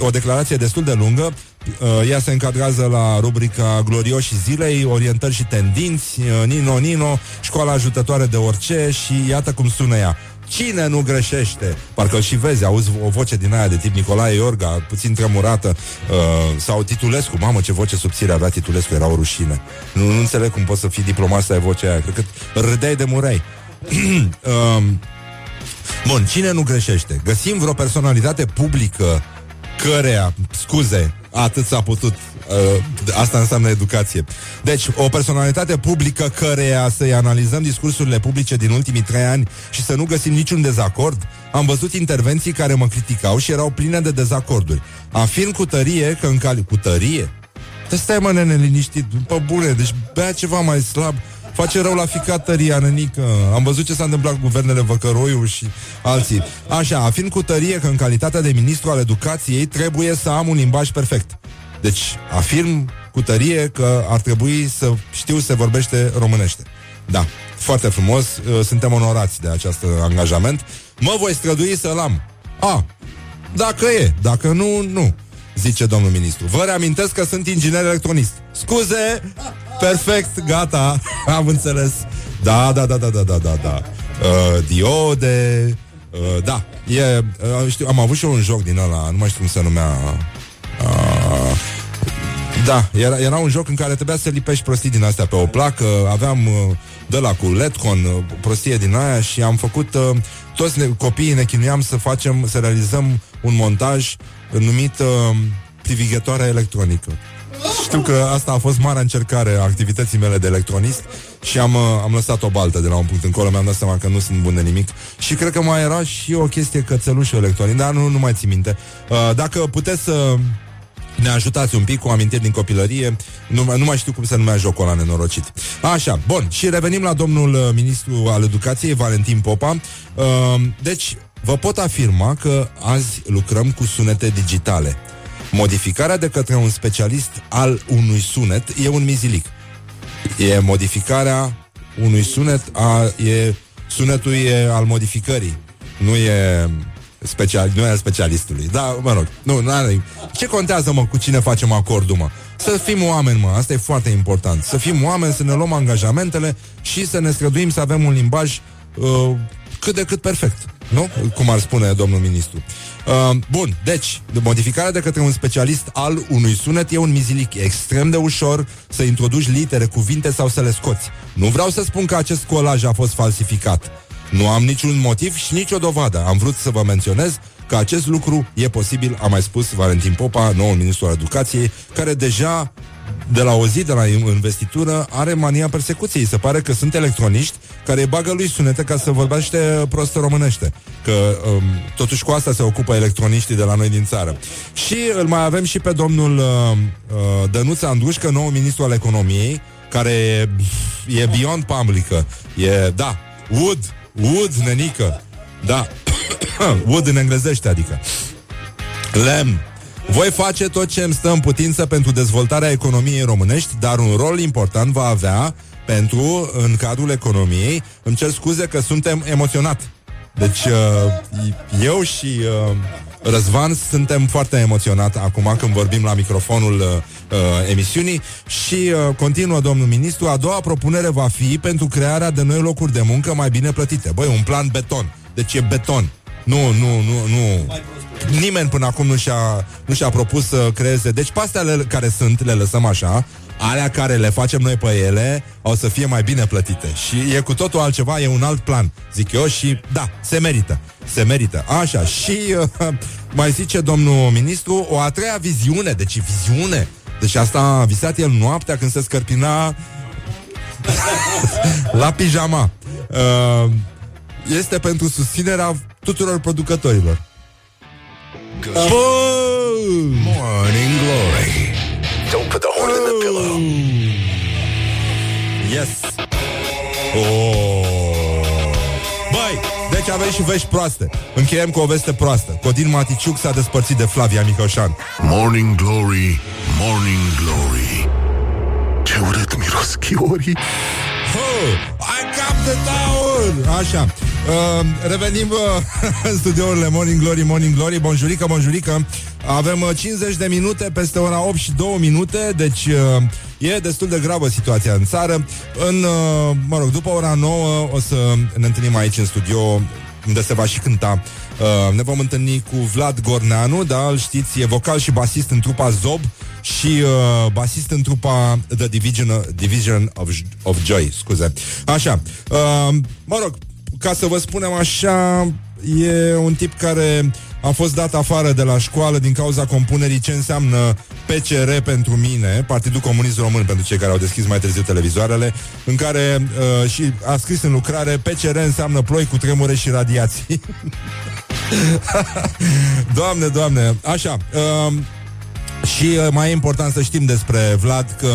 o declarație destul de lungă. Uh, ea se încadrează la rubrica Glorioși zilei, orientări și tendinți, uh, Nino Nino, școala ajutătoare de orice și iată cum sună ea. Cine nu greșește? Parcă și vezi, auzi o voce din aia de tip Nicolae Iorga, puțin tremurată, uh, sau Titulescu. Mamă, ce voce subțire avea Titulescu, era o rușine. Nu, nu înțeleg cum poți să fii diplomat să ai vocea aia. Cred că râdeai de mureai. uh, Bun, cine nu greșește? Găsim vreo personalitate publică căreia, scuze, atât s-a putut uh, Asta înseamnă educație Deci, o personalitate publică căreia Să-i analizăm discursurile publice din ultimii trei ani Și să nu găsim niciun dezacord Am văzut intervenții care mă criticau Și erau pline de dezacorduri Afirm cu tărie că în cali... Cu tărie? Te stai mă nene liniștit Pe bune, deci bea ceva mai slab Face rău la ficat tăria, nănică. Am văzut ce s-a întâmplat cu guvernele Văcăroiu și alții. Așa, afirm cu tărie că în calitatea de ministru al educației trebuie să am un limbaj perfect. Deci, afirm cu tărie că ar trebui să știu să vorbește românește. Da, foarte frumos, uh, suntem onorați de acest angajament. Mă voi strădui să-l am. A, dacă e, dacă nu, nu zice domnul ministru. Vă reamintesc că sunt inginer electronist. Scuze, perfect, gata, am înțeles. Da, da, da, da, da, da, da, da. Uh, diode, uh, da, e, uh, știu, am avut și eu un joc din ăla, nu mai știu cum se numea. Uh, da, era, era un joc în care trebuia să lipești prostii din astea pe o placă, aveam uh, de la cu Letcon, uh, prostie din aia și am făcut, uh, toți ne, copiii ne chinuiam să facem, să realizăm un montaj numit uh, privighetoarea electronică. Știu că asta a fost marea încercare a activității mele de electronist și am, uh, am lăsat o baltă de la un punct încolo, mi-am dat seama că nu sunt bun de nimic și cred că mai era și o chestie cățelușul electronic, dar nu, nu mai țin minte. Uh, dacă puteți să ne ajutați un pic cu amintiri din copilărie. Nu, nu mai știu cum se numea jocul ăla nenorocit. Așa, bun, și revenim la domnul uh, ministru al educației, Valentin Popa. Uh, Deci, vă pot afirma că azi lucrăm cu sunete digitale. Modificarea de către un specialist al unui sunet e un mizilic. E modificarea unui sunet, a, e, sunetul e al modificării. Nu e special, nu e al specialistului. Da, mă rog, nu, nu are. Ce contează, mă, cu cine facem acordul, mă? Să fim oameni, mă, asta e foarte important. Să fim oameni, să ne luăm angajamentele și să ne străduim să avem un limbaj uh, cât de cât perfect. Nu? Cum ar spune domnul ministru. Uh, bun, deci, de modificarea de către un specialist al unui sunet e un mizilic e extrem de ușor să introduci litere, cuvinte sau să le scoți. Nu vreau să spun că acest colaj a fost falsificat. Nu am niciun motiv și nicio dovadă. Am vrut să vă menționez că acest lucru e posibil, a mai spus Valentin Popa, noul ministru al educației, care deja de la o zi de la investitură are mania persecuției. Se pare că sunt electroniști care bagă lui sunete ca să vorbește prost românește. Că um, totuși cu asta se ocupă electroniștii de la noi din țară. Și îl mai avem și pe domnul uh, uh, Dănuț Andușcă, nou ministru al economiei, care e, e beyond publică. E, da, wood, wood, nenică. Da, wood în englezește, adică. Lemn. Voi face tot ce îmi stă în putință pentru dezvoltarea economiei românești, dar un rol important va avea pentru, în cadrul economiei, îmi cer scuze că suntem emoționat. Deci, uh, eu și uh, Răzvan suntem foarte emoționat acum când vorbim la microfonul uh, uh, emisiunii și uh, continuă domnul ministru, a doua propunere va fi pentru crearea de noi locuri de muncă mai bine plătite. Băi, un plan beton. Deci e beton. Nu, nu, nu, nu. Nimeni până acum nu și-a, nu și-a propus să creeze. Deci pe astea le, care sunt, le lăsăm așa. Alea care le facem noi pe ele o să fie mai bine plătite. Și e cu totul altceva, e un alt plan, zic eu, și da, se merită. Se merită. Așa, și uh, mai zice domnul ministru, o a treia viziune, deci viziune. Deci asta a visat el noaptea când se scărpina la pijama. Uh, este pentru susținerea tuturor producătorilor. Morning Glory. Don't put the horn in the pillow. Yes. Oh. Băi, deci avem și vești proaste. Încheiem cu o veste proastă. Codin Maticiuc s-a despărțit de Flavia Micoșan. Morning Glory, Morning Glory. Ce urât miros chiorii. Ai cap de taur! Așa. Uh, revenim uh, în studiourile Morning Glory, Morning Glory. Bonjurică, bonjurică. Avem uh, 50 de minute peste ora 8 și 2 minute, deci uh, e destul de gravă situația în țară. În, uh, mă rog, după ora 9 o să ne întâlnim aici în studio unde se va și cânta. Uh, ne vom întâlni cu Vlad Gorneanu, da, îl știți, e vocal și basist în trupa Zob și uh, basist în trupa The Division, Division of, of Joy, scuze. Așa, uh, mă rog, ca să vă spunem așa, e un tip care a fost dat afară de la școală din cauza compunerii ce înseamnă PCR pentru mine, Partidul Comunist Român, pentru cei care au deschis mai târziu televizoarele, în care uh, și a scris în lucrare PCR înseamnă ploi cu tremure și radiații. doamne, doamne, așa. Uh, și uh, mai e important să știm despre Vlad că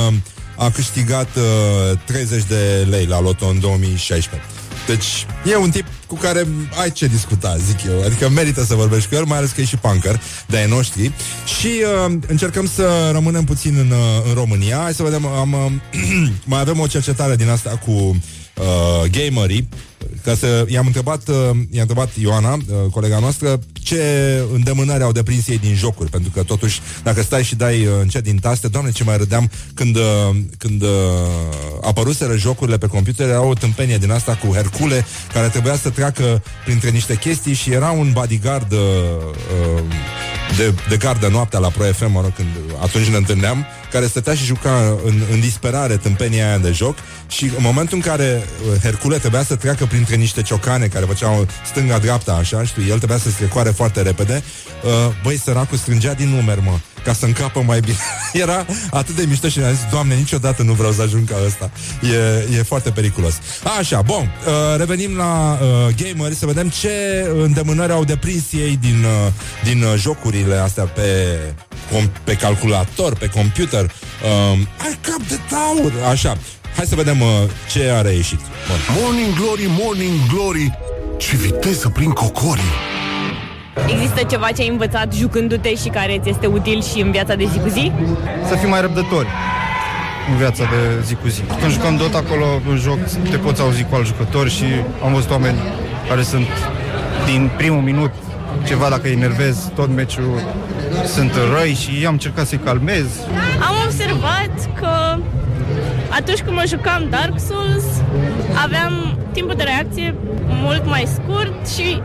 a câștigat uh, 30 de lei la loto în 2016. Deci e un tip cu care ai ce discuta, zic eu. Adică merită să vorbești cu el, mai ales că e și punker, de ai noștri. Și uh, încercăm să rămânem puțin în, uh, în România. Hai să vedem, am, uh, mai avem o cercetare din asta cu uh, gamerii ca să i-am întrebat, uh, i-am întrebat Ioana, uh, colega noastră, ce îndemânări au deprins ei din jocuri, pentru că totuși, dacă stai și dai uh, încet din taste, doamne, ce mai râdeam când, uh, când uh, apăruseră jocurile pe computer, era o tâmpenie din asta cu Hercule, care trebuia să treacă printre niște chestii și era un bodyguard uh, uh, de, de gardă noaptea la Pro FM, mă rog, când atunci ne întâlneam, care stătea și juca în, în disperare tâmpenia aia de joc și în momentul în care uh, Hercule trebuia să treacă printre niște ciocane care făceau stânga-dreapta, așa, știi, el trebuia să strecoare foarte repede, uh, băi, săracul strângea din numeri, mă, ca să încapă mai bine. Era atât de mișto și ne-a zis, Doamne, niciodată nu vreau să ajung ca ăsta. E, e foarte periculos. Așa, bun, uh, revenim la uh, gameri să vedem ce îndemânări au deprins ei din, uh, din uh, jocurile astea pe, com- pe calculator, pe computer. Uh, ai cap de taur! Așa, hai să vedem uh, ce a reieșit. Bun. Morning Glory, Morning Glory. Ce viteză prin cocorii. Există ceva ce ai învățat jucându-te și care ți este util și în viața de zi cu zi? Să fim mai răbdători în viața de zi cu zi. Când jucăm Dota acolo, în joc, te poți auzi cu alți jucători și am văzut oameni care sunt din primul minut ceva dacă îi enervez, tot meciul sunt răi și am încercat să-i calmez. Am observat că atunci când mă jucam Dark Souls, aveam timpul de reacție mult mai scurt și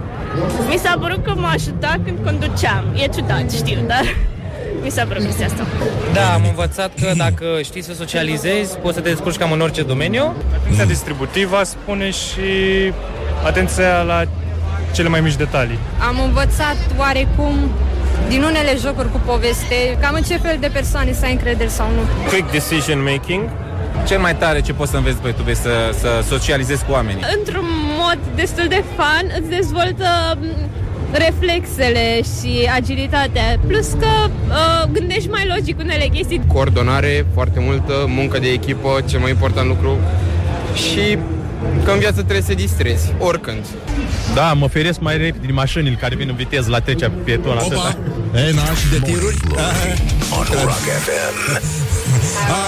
mi s-a părut că mă ajuta când conduceam. E ciudat, știu, dar mi s-a părut chestia asta. Da, am învățat că dacă știi să socializezi, poți să te descurci cam în orice domeniu. Atenția distributivă spune și atenția la cele mai mici detalii. Am învățat oarecum din unele jocuri cu poveste, cam în ce fel de persoane să ai încredere sau nu. Quick decision making. Cel mai tare ce poți să înveți pe YouTube este să, să socializezi cu oamenii. Într-un mod destul de fun, îți dezvoltă m, reflexele și agilitatea. Plus că uh, gândești mai logic unele chestii. Coordonare foarte multă, muncă de echipă, cel mai important lucru și că în viață trebuie să te distrezi, oricând. Da, mă feresc mai repede din mașinile care vin în viteză la trecerea pe pieton. Opa! Ei, na, și de tiruri? On Rock FM.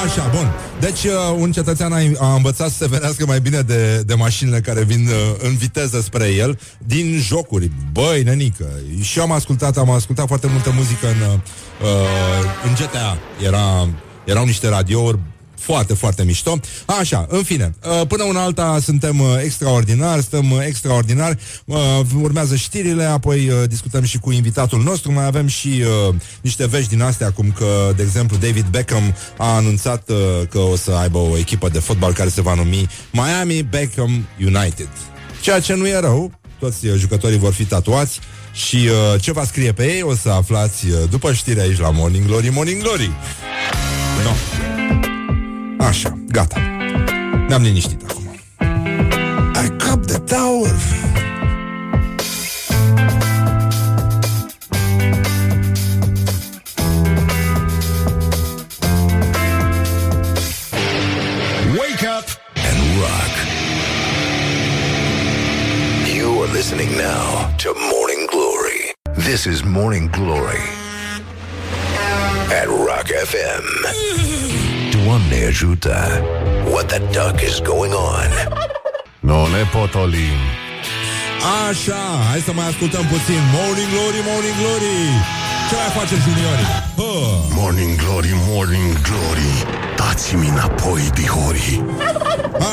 Așa, bun. Deci, uh, un cetățean a, a învățat să se venească mai bine de, de mașinile care vin uh, în viteză spre el, din jocuri. Băi, nenică, și eu am ascultat, am ascultat foarte multă muzică în, uh, în GTA. Era, erau niște radiouri foarte, foarte mișto. Așa, în fine, uh, până una alta suntem uh, extraordinari, stăm uh, extraordinari, uh, urmează știrile, apoi uh, discutăm și cu invitatul nostru, mai avem și uh, niște vești din astea, cum că, de exemplu, David Beckham a anunțat uh, că o să aibă o echipă de fotbal care se va numi Miami Beckham United. Ceea ce nu e rău, toți uh, jucătorii vor fi tatuați și uh, ce va scrie pe ei o să aflați uh, după știri aici la Morning Glory, Morning Glory. No. Așa, gata. Ne-am liniștit acum. I cap the tower. Wake up and rock. You are listening now to Morning Glory. This is Morning Glory at Rock FM. Doamne ajută. What the duck is going on? Nu ne potolim. Așa, hai să mai ascultăm puțin Morning Glory, Morning Glory Ce mai face juniorii? Hă. Morning Glory, Morning Glory Dați-mi înapoi, dihori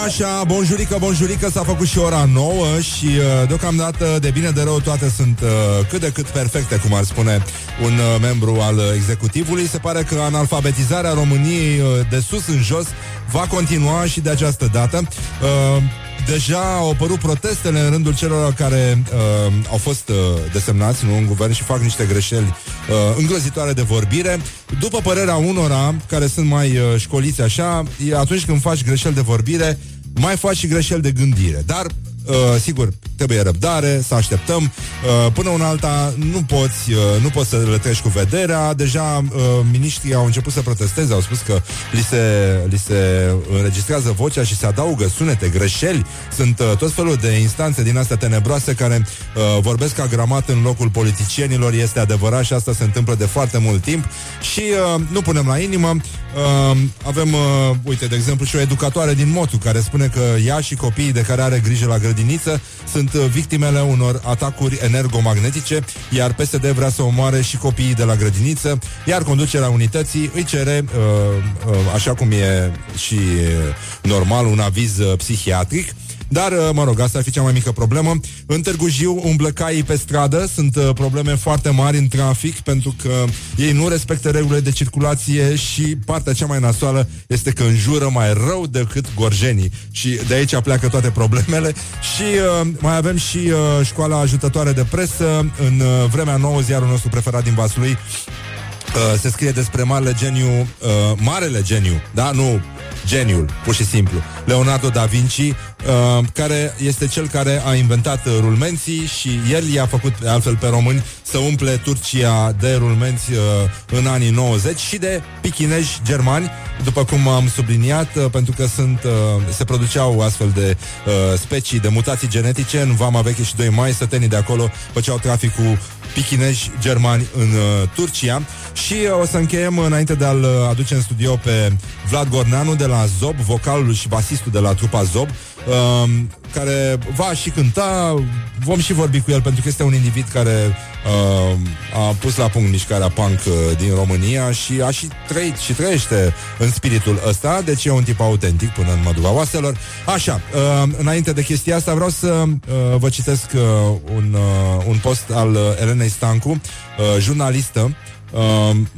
Așa, bonjurică, bonjurică S-a făcut și ora 9 Și uh, deocamdată, de bine de rău Toate sunt uh, cât de cât perfecte Cum ar spune un uh, membru al uh, executivului Se pare că analfabetizarea României uh, De sus în jos Va continua și de această dată uh, Deja au apărut protestele în rândul celor care uh, au fost uh, desemnați nu, în guvern și fac niște greșeli uh, îngrozitoare de vorbire. După părerea unora care sunt mai uh, școliți așa, e atunci când faci greșeli de vorbire, mai faci și greșeli de gândire. Dar Uh, sigur, trebuie răbdare, să așteptăm. Uh, până una alta nu poți, uh, nu poți să le treci cu vederea. Deja uh, miniștrii au început să protesteze, au spus că li se, li se înregistrează vocea și se adaugă sunete, greșeli. Sunt uh, tot felul de instanțe din astea tenebroase care uh, vorbesc agramat în locul politicienilor. Este adevărat și asta se întâmplă de foarte mult timp. Și uh, nu punem la inimă. Uh, avem, uh, uite, de exemplu, și o educatoare din Motu care spune că ea și copiii de care are grijă la grădiniță sunt uh, victimele unor atacuri energomagnetice, iar PSD vrea să omoare și copiii de la grădiniță, iar conducerea unității îi cere, uh, uh, așa cum e și uh, normal, un aviz uh, psihiatric. Dar, uh, mă rog, asta ar fi cea mai mică problemă. În Târgu Jiu umblă caii pe stradă, sunt uh, probleme foarte mari în trafic pentru că ei nu respectă regulile de circulație și partea cea mai nasoală este că înjură mai rău decât gorjenii. Și de aici pleacă toate problemele. Și uh, mai avem și uh, școala ajutătoare de presă. În uh, vremea nouă, ziarul nostru preferat din Vaslui Uh, se scrie despre marele geniu, uh, marele geniu, da, nu geniul, pur și simplu. Leonardo da Vinci, uh, care este cel care a inventat uh, rulmenții și el i-a făcut, altfel pe români, să umple Turcia de rulmenți uh, în anii 90 și de pichineji germani, după cum am subliniat, uh, pentru că sunt, uh, se produceau astfel de uh, specii de mutații genetice în Vama Veche și 2 mai, sătenii de acolo făceau trafic cu pichineji germani în uh, Turcia și uh, o să încheiem înainte de a-l uh, aduce în studio pe Vlad Gorneanu de la Zob, vocalul și basistul de la trupa Zob, uh, care va și cânta, vom și vorbi cu el pentru că este un individ care uh, a pus la punct mișcarea punk uh, din România și a și trăit și trăiește în spiritul ăsta, deci e un tip autentic până în mădura oaselor. Așa, uh, înainte de chestia asta vreau să uh, vă citesc uh, un, uh, un post al uh, Elenei Stancu, uh, jurnalistă, uh,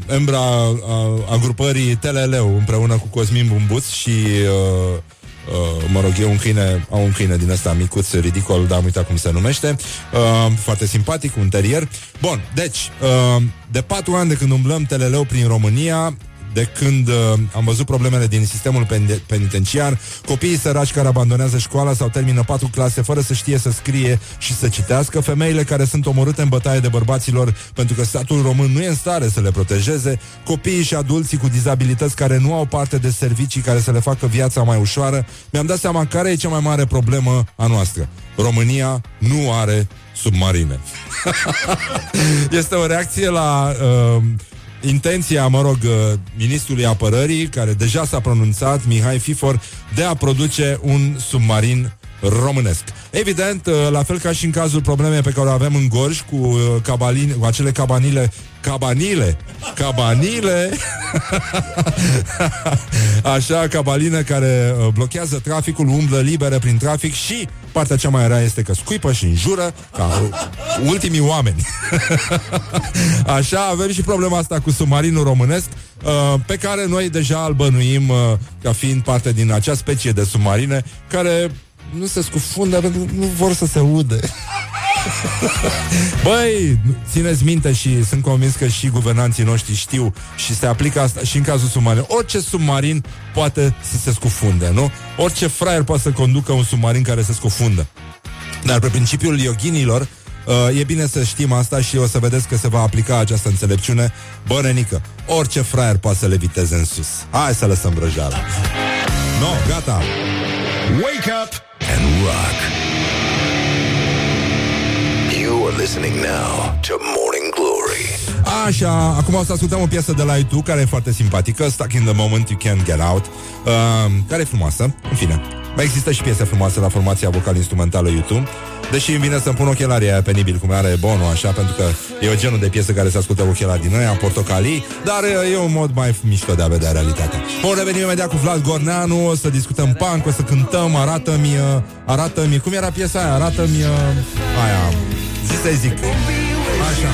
membra uh, a grupării TLL împreună cu Cosmin Bumbuț și uh, Uh, mă rog, e un câine, au un câine din ăsta micuț, ridicol, dar am uitat cum se numește, uh, foarte simpatic, un terier. Bun, deci, uh, de patru ani de când umblăm TLL prin România, de când uh, am văzut problemele din sistemul pen- penitenciar, copiii săraci care abandonează școala sau termină patru clase fără să știe să scrie și să citească, femeile care sunt omorâte în bătaie de bărbaților pentru că statul român nu e în stare să le protejeze, copiii și adulții cu dizabilități care nu au parte de servicii care să le facă viața mai ușoară, mi-am dat seama care e cea mai mare problemă a noastră. România nu are submarine. este o reacție la uh, intenția, mă rog, uh, ministrului apărării, care deja s-a pronunțat, Mihai Fifor, de a produce un submarin românesc. Evident, uh, la fel ca și în cazul problemei pe care o avem în Gorj cu, uh, cabalini, cu acele cabanile cabanile cabanile așa, cabaline care uh, blochează traficul, umblă libere prin trafic și partea cea mai rea este că scuipă și înjură ca ultimii oameni. Așa, avem și problema asta cu submarinul românesc uh, pe care noi deja îl bănuim uh, ca fiind parte din acea specie de submarine care nu se scufundă pentru că nu vor să se ude. Băi, țineți minte și sunt convins că și guvernanții noștri știu și se aplică asta și în cazul submarin. Orice submarin poate să se scufunde, nu? Orice fraier poate să conducă un submarin care se scufundă. Dar pe principiul ioginilor, Uh, e bine să știm asta și o să vedeți că se va aplica această înțelepciune bărenică. Orice fraier poate să le viteze în sus. Hai să lăsăm vrăjala. No, gata. Wake up and rock. You are listening now to Morning Glory. Așa, acum o să ascultăm o piesă de la YouTube care e foarte simpatică, Stuck in the Moment You Can't Get Out, uh, care e frumoasă, în fine. Mai există și piese frumoase la formația vocal-instrumentală YouTube, deși îmi vine să-mi pun ochelarii aia penibil, cum are Bono, așa, pentru că e o genul de piesă care se ascultă cu ochelari din aia, portocalii, dar e un mod mai mișto de a vedea realitatea. Vom reveni imediat cu Vlad Gorneanu, o să discutăm punk, o să cântăm, arată-mi, uh, arată-mi, cum era piesa aia, arată-mi, uh, aia, zi să zic. Așa.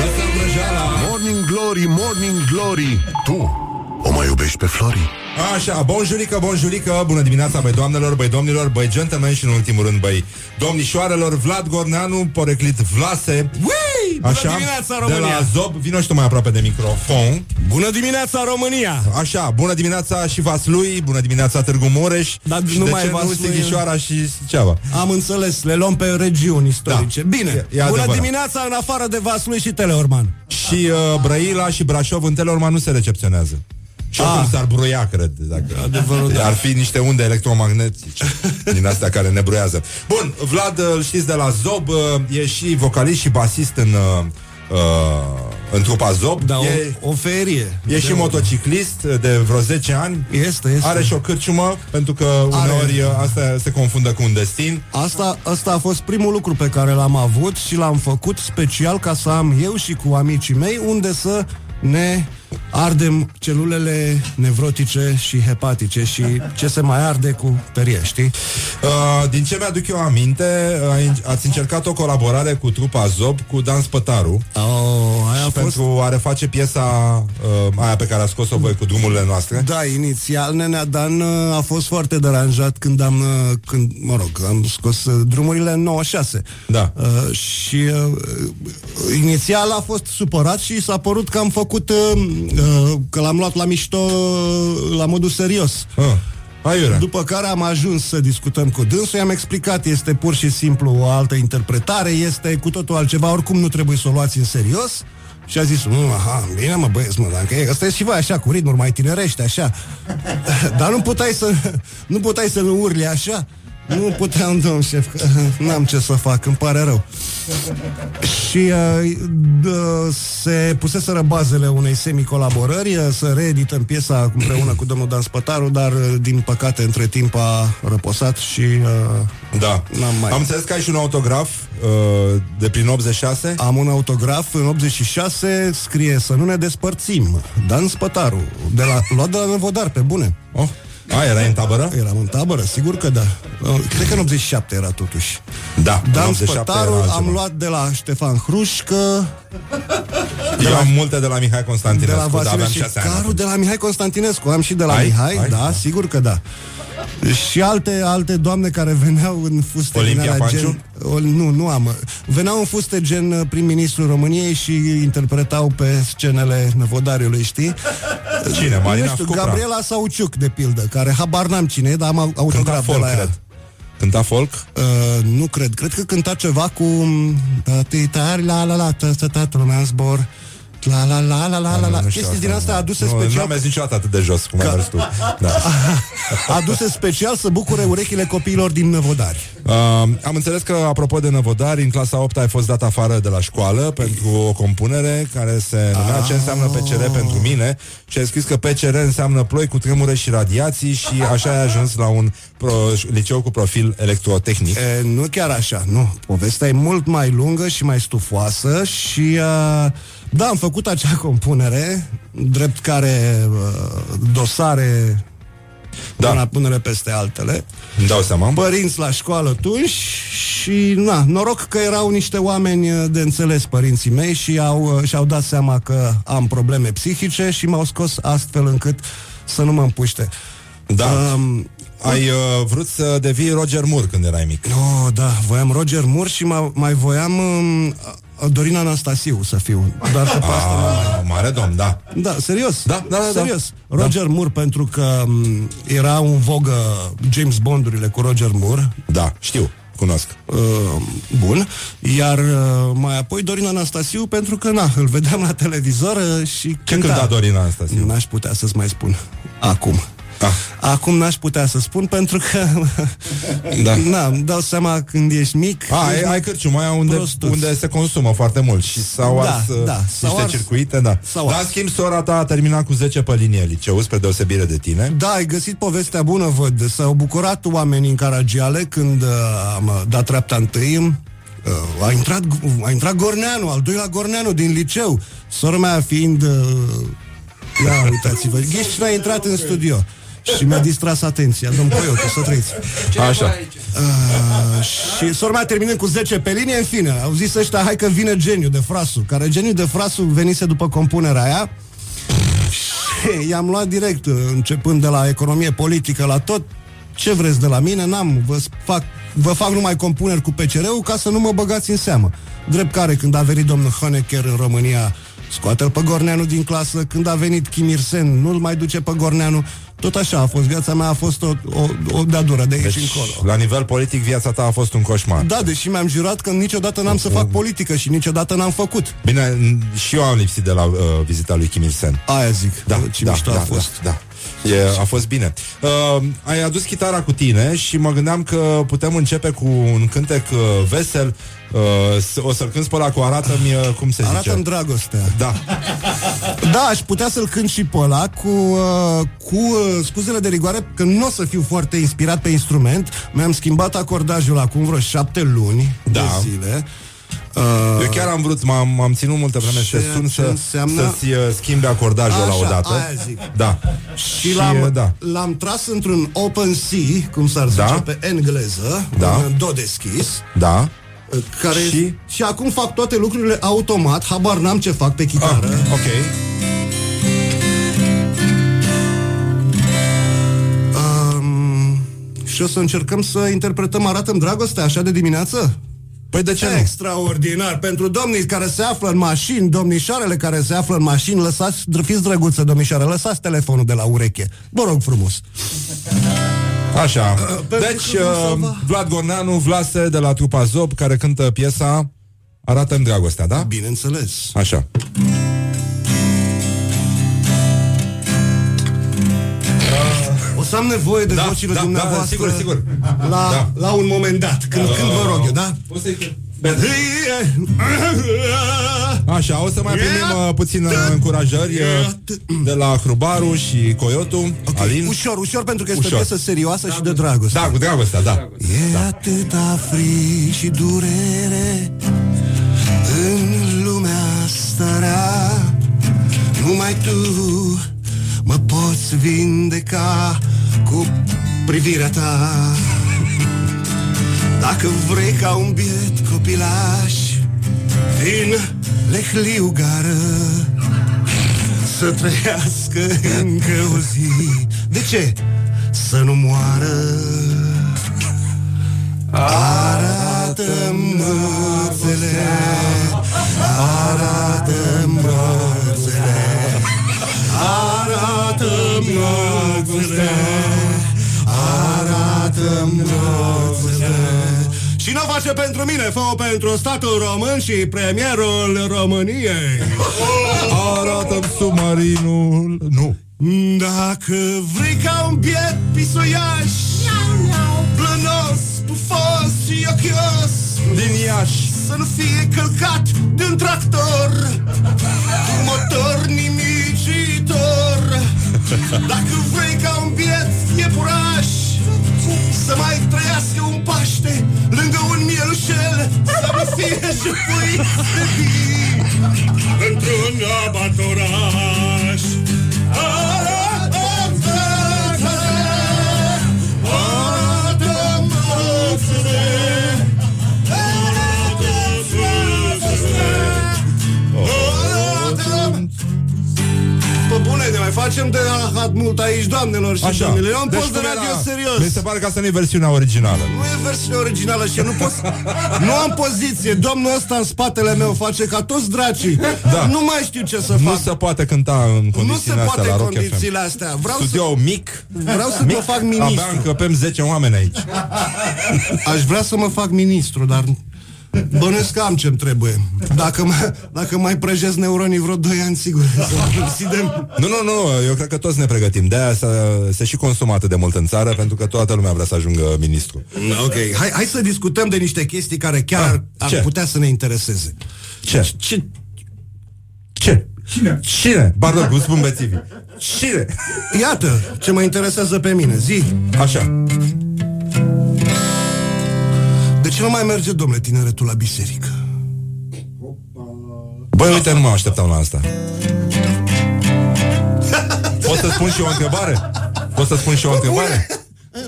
Lăsăm vrăjeala. Morning Glory, Morning Glory Tu o mai iubești pe Flori? Așa, bonjurică, bonjurică, bună dimineața, băi doamnelor, băi domnilor, băi gentlemen și în ultimul rând, băi domnișoarelor, Vlad Gorneanu, poreclit Vlase. Ui! Bună Așa, dimineața, de România! la Zob, vino și tu mai aproape de microfon. Bună dimineața, România! Așa, bună dimineața și Vaslui, bună dimineața Târgu Mureș. Dar și nu de mai ce nu Vaslui- Sighișoara și Suceava? Am înțeles, le luăm pe regiuni istorice. Da. Bine, E- e bună adevărat. dimineața în afară de Vaslui și Teleorman. Și uh, Brăila și Brașov în Teleorman nu se recepționează. Și oricum Ah. s-ar bruia, cred. Dacă Adevărul, da. Ar fi niște unde electromagnetice din astea care ne bruiază. Bun, Vlad, îl știți de la Zob, uh, e și vocalist și basist în, uh, uh, în trupa Zob. Da, e, o, o ferie. e și De- motociclist de vreo 10 ani. Este, este. Are și o cârciumă, pentru că Are. uneori uh, asta se confundă cu un destin. Asta, asta a fost primul lucru pe care l-am avut și l-am făcut special ca să am eu și cu amicii mei unde să ne ardem celulele nevrotice și hepatice și ce se mai arde cu tărie, știi? Uh, din ce mi-aduc eu aminte, uh, ați încercat o colaborare cu trupa Zob, cu Dan Spătaru. Oh, aia și a fost... pentru a reface piesa uh, aia pe care a scos-o voi cu drumurile noastre. Da, inițial Nenea Dan uh, a fost foarte deranjat când am, uh, când, mă rog, am scos uh, drumurile în 96. Da. Uh, și uh, inițial a fost supărat și s-a părut că am făcut uh, uh, că l-am luat la mișto la modul serios. Ah. Aiurea. După care am ajuns să discutăm cu dânsul, i-am explicat, este pur și simplu o altă interpretare, este cu totul altceva, oricum nu trebuie să o luați în serios. Și a zis, "Mm, aha, bine mă băieți, mă, dacă e, ăsta e și voi așa, cu ritmuri mai tinerești, așa. Dar nu puteai să, nu puteai să nu urli așa. Nu puteam, domn șef, că n-am ce să fac, îmi pare rău. Și uh, d- se puseseră bazele unei semicolaborări, uh, să reedităm piesa împreună cu domnul Dan Spătaru, dar uh, din păcate între timp a răposat și uh, Da. n-am mai... Am înțeles că ai și un autograf uh, de prin 86. Am un autograf în 86, scrie să nu ne despărțim. Dan Spătaru, de la, luat de la Năvodar, pe bune. Oh. A, erai în tabără? Eram în tabără, sigur că da. Uh, Cred că în 87 era totuși. Da, în Dan 87 Spătaru era altceva. am luat de la Ștefan Hrușcă, Eu am multe de la Mihai Constantinescu, de la dar Vasile aveam și 6 ani. Caru, de la Mihai Constantinescu. Am și de la Ai? Mihai, Ai? da, Da. sigur că da. Și alte, alte doamne care veneau în fuste Olimpia din alea Panciu? gen... O, nu, nu am. Veneau în fuste gen uh, prim-ministrul României și interpretau pe scenele Năvodariului, știi? Cine? Marina nu știu, Scupra? Gabriela Sauciuc, de pildă, care habar n-am cine e, dar am au- autograf de folk, la ea. cred. Cânta folk? Uh, nu cred. Cred că cânta ceva cu um, tătitari, la la la tă- tă- toată lumea în zbor. La la la la la la la. Nu știu Chestii din asta aduse nu, Nu special am mers niciodată atât de jos cum ai mers tu. Da. aduse special să bucure urechile copiilor din Năvodari. Uh, am înțeles că, apropo de năvodari, în clasa 8 ai fost dat afară de la școală pentru o compunere care se numea Ce înseamnă PCR pentru mine și ai scris că PCR înseamnă ploi cu tremure și radiații și așa ai ajuns la un pro, liceu cu profil electrotehnic. E, nu chiar așa, nu. Povestea e mult mai lungă și mai stufoasă și uh, da, am făcut acea compunere, drept care uh, dosare da. una punere peste altele. Îmi dau seama. Părinți la școală tunși și, na, noroc că erau niște oameni uh, de înțeles părinții mei și au, uh, și-au dat seama că am probleme psihice și m-au scos astfel încât să nu mă împuște. Da. Um, Ai uh, vrut să devii Roger Moore când erai mic. Oh, da, voiam Roger Moore și ma- mai voiam um, Dorina Anastasiu să fiu. Dar că pe asta nu mai... Ah, mare domn, da. Da, serios. Da, da, da, serios. da. Roger Moore pentru că um, era un vogă James Bondurile cu Roger Moore. Da, știu, cunosc. Uh, bun. Iar uh, mai apoi Dorina Anastasiu pentru că, na, îl vedeam la televizor uh, și Ce cânta Dorina Anastasiu? N-aș putea să-ți mai spun. Acum. Ah. Acum n-aș putea să spun pentru că Da. Na, îmi dau seama când ești mic A, ai, ai cârciuma aia unde, Prostuț. unde se consumă foarte mult și s-au Da, ars uh, da, niște s-au ars- circuite, da. s-au Dar, ars. în schimb, sora ta a terminat cu 10 pe linie liceu, spre deosebire de tine. Da, ai găsit povestea bună, văd. S-au bucurat oamenii în Caragiale când uh, am uh, dat treapta întâi. Uh, a, intrat, a intrat Gorneanu, al doilea Gorneanu din liceu. Sora mea fiind... Uh, ia, uitați-vă. Ghești a intrat în studio. Și mi-a distras atenția. Domn Coiote, să trăiți. Așa. Uh, și sora mea terminând cu 10 pe linie, în fine, au zis ăștia, hai că vine geniu de frasu, care geniu de frasu venise după compunerea aia și i-am luat direct, uh, începând de la economie politică, la tot, ce vreți de la mine, n-am, vă fac, vă fac numai compuneri cu PCR-ul ca să nu mă băgați în seamă. Drept care, când a venit domnul Honecker în România, scoate-l pe Gorneanu din clasă, când a venit Kim Ir-sen, nu-l mai duce pe Gorneanu, tot așa a fost, viața mea a fost o, o, o dea dură de aici Deci, încolo. la nivel politic, viața ta a fost un coșmar. Da, deși mi-am jurat că niciodată n-am să fac politică și niciodată n-am făcut. Bine, n- și eu am lipsit de la uh, vizita lui Kim Il-sen. Aia zic, Da, ce da, mișto da, a fost. Da, da. E, a fost bine. Uh, ai adus chitara cu tine și mă gândeam că putem începe cu un cântec uh, vesel. Uh, s- o să-l cânti pe ăla cu arată-mi uh, cum se zice. Arată-mi dragostea. Da. Da, aș putea să-l cânt și pe ăla cu, uh, cu uh, scuzele de rigoare, că nu o să fiu foarte inspirat pe instrument. Mi-am schimbat acordajul acum vreo șapte luni Da. de zile. Uh, Eu chiar am vrut, m-am, m-am ținut multă vreme să te Ceea sun ce să, înseamnă- să-ți uh, schimbi acordajul la Așa, o dată. aia zic. Da. Și l-am, uh, da. l-am tras într-un open C, cum s-ar zice Da. pe engleză, Da. un do deschis, Da. care Și? și acum fac toate lucrurile automat, habar n-am ce fac pe chitară. Ah, ok. Um, și o să încercăm să interpretăm Arată-mi dragostea așa de dimineață? Păi de ce nu? Extraordinar. Pentru domnii care se află în mașini, domnișoarele care se află în mașini, lăsați, fiți drăguță, domnișoare, lăsați telefonul de la ureche. Vă rog frumos. Așa. pentru Deci, că nu uh, se va- Vlad Gorneanu, Vlase de la trupa Zob, care cântă piesa Arată-mi dragostea, da? Bineînțeles. Așa. Să am nevoie de Da, vocile da, dumneavoastră da, sigur, sigur. La, Da. la un moment dat, când, când vă rog eu, da? O să-i... Așa, o să mai primim uh, puțin uh, încurajări uh, de la Hrubaru și Coyotu, Alin. Ușor, ușor, pentru că este Ușor. o piesă serioasă și de dragoste. Da, cu dragostea, da. E atâta frig și durere În lumea asta rea Numai tu mă poți vindeca Cu privirea ta Dacă vrei ca un biet copilaș Din lehliu gară Să trăiască încă o zi De ce? Să nu moară Arată-mi mățele Arată-mi mățele Arată-mi mățele Arată-mi mățele Și nu o face pentru mine, fă pentru statul român și premierul României. Arată-mi submarinul Nu. Dacă vrei ca un biet pisoiaș Plănos, pufos și ochios Din Iași. Să nu fie călcat de un tractor. Cu motor nimicitor Dacă vrei ca un biet iepuraș Să mai trăiască un Paște Lângă un mielușel Să nu fie jefuit de vii facem de rahat mult aici, doamnelor și Așa. domnilor. E un post de cum radio era? serios. Mi se pare că asta nu e versiunea originală. Nu e versiunea originală și eu nu pot să- Nu am poziție Domnul ăsta în spatele meu face ca toți dracii Da. Nu mai știu ce să Nu fac se poate cânta în Nu condițiile se astea poate la în Rock condițiile FM. astea Vreau să, Studio mic vreau să mic, mă fac Abia ministru încăpem 10 oameni aici Aș vrea să mă fac ministru Dar bănuiesc că am ce-mi trebuie dacă, mai, dacă mai prăjesc neuronii vreo 2 ani Sigur să decidem Nu, nu, nu, eu cred că toți ne pregătim De-aia se, se și consumă atât de mult în țară Pentru că toată lumea vrea să ajungă ministru Ok, hai, hai să discutăm de niște chestii care chiar Ah, ar ce? putea să ne intereseze Ce? Ce? Ce? Cine? Cine? Pardon, cum spun bețivii Cine? Iată ce mă interesează pe mine, zi Așa De ce nu mai merge, domnule, tineretul la biserică? Băi, uite, nu mă așteptam la asta Pot să spun și eu o întrebare? Pot să spun și eu o întrebare?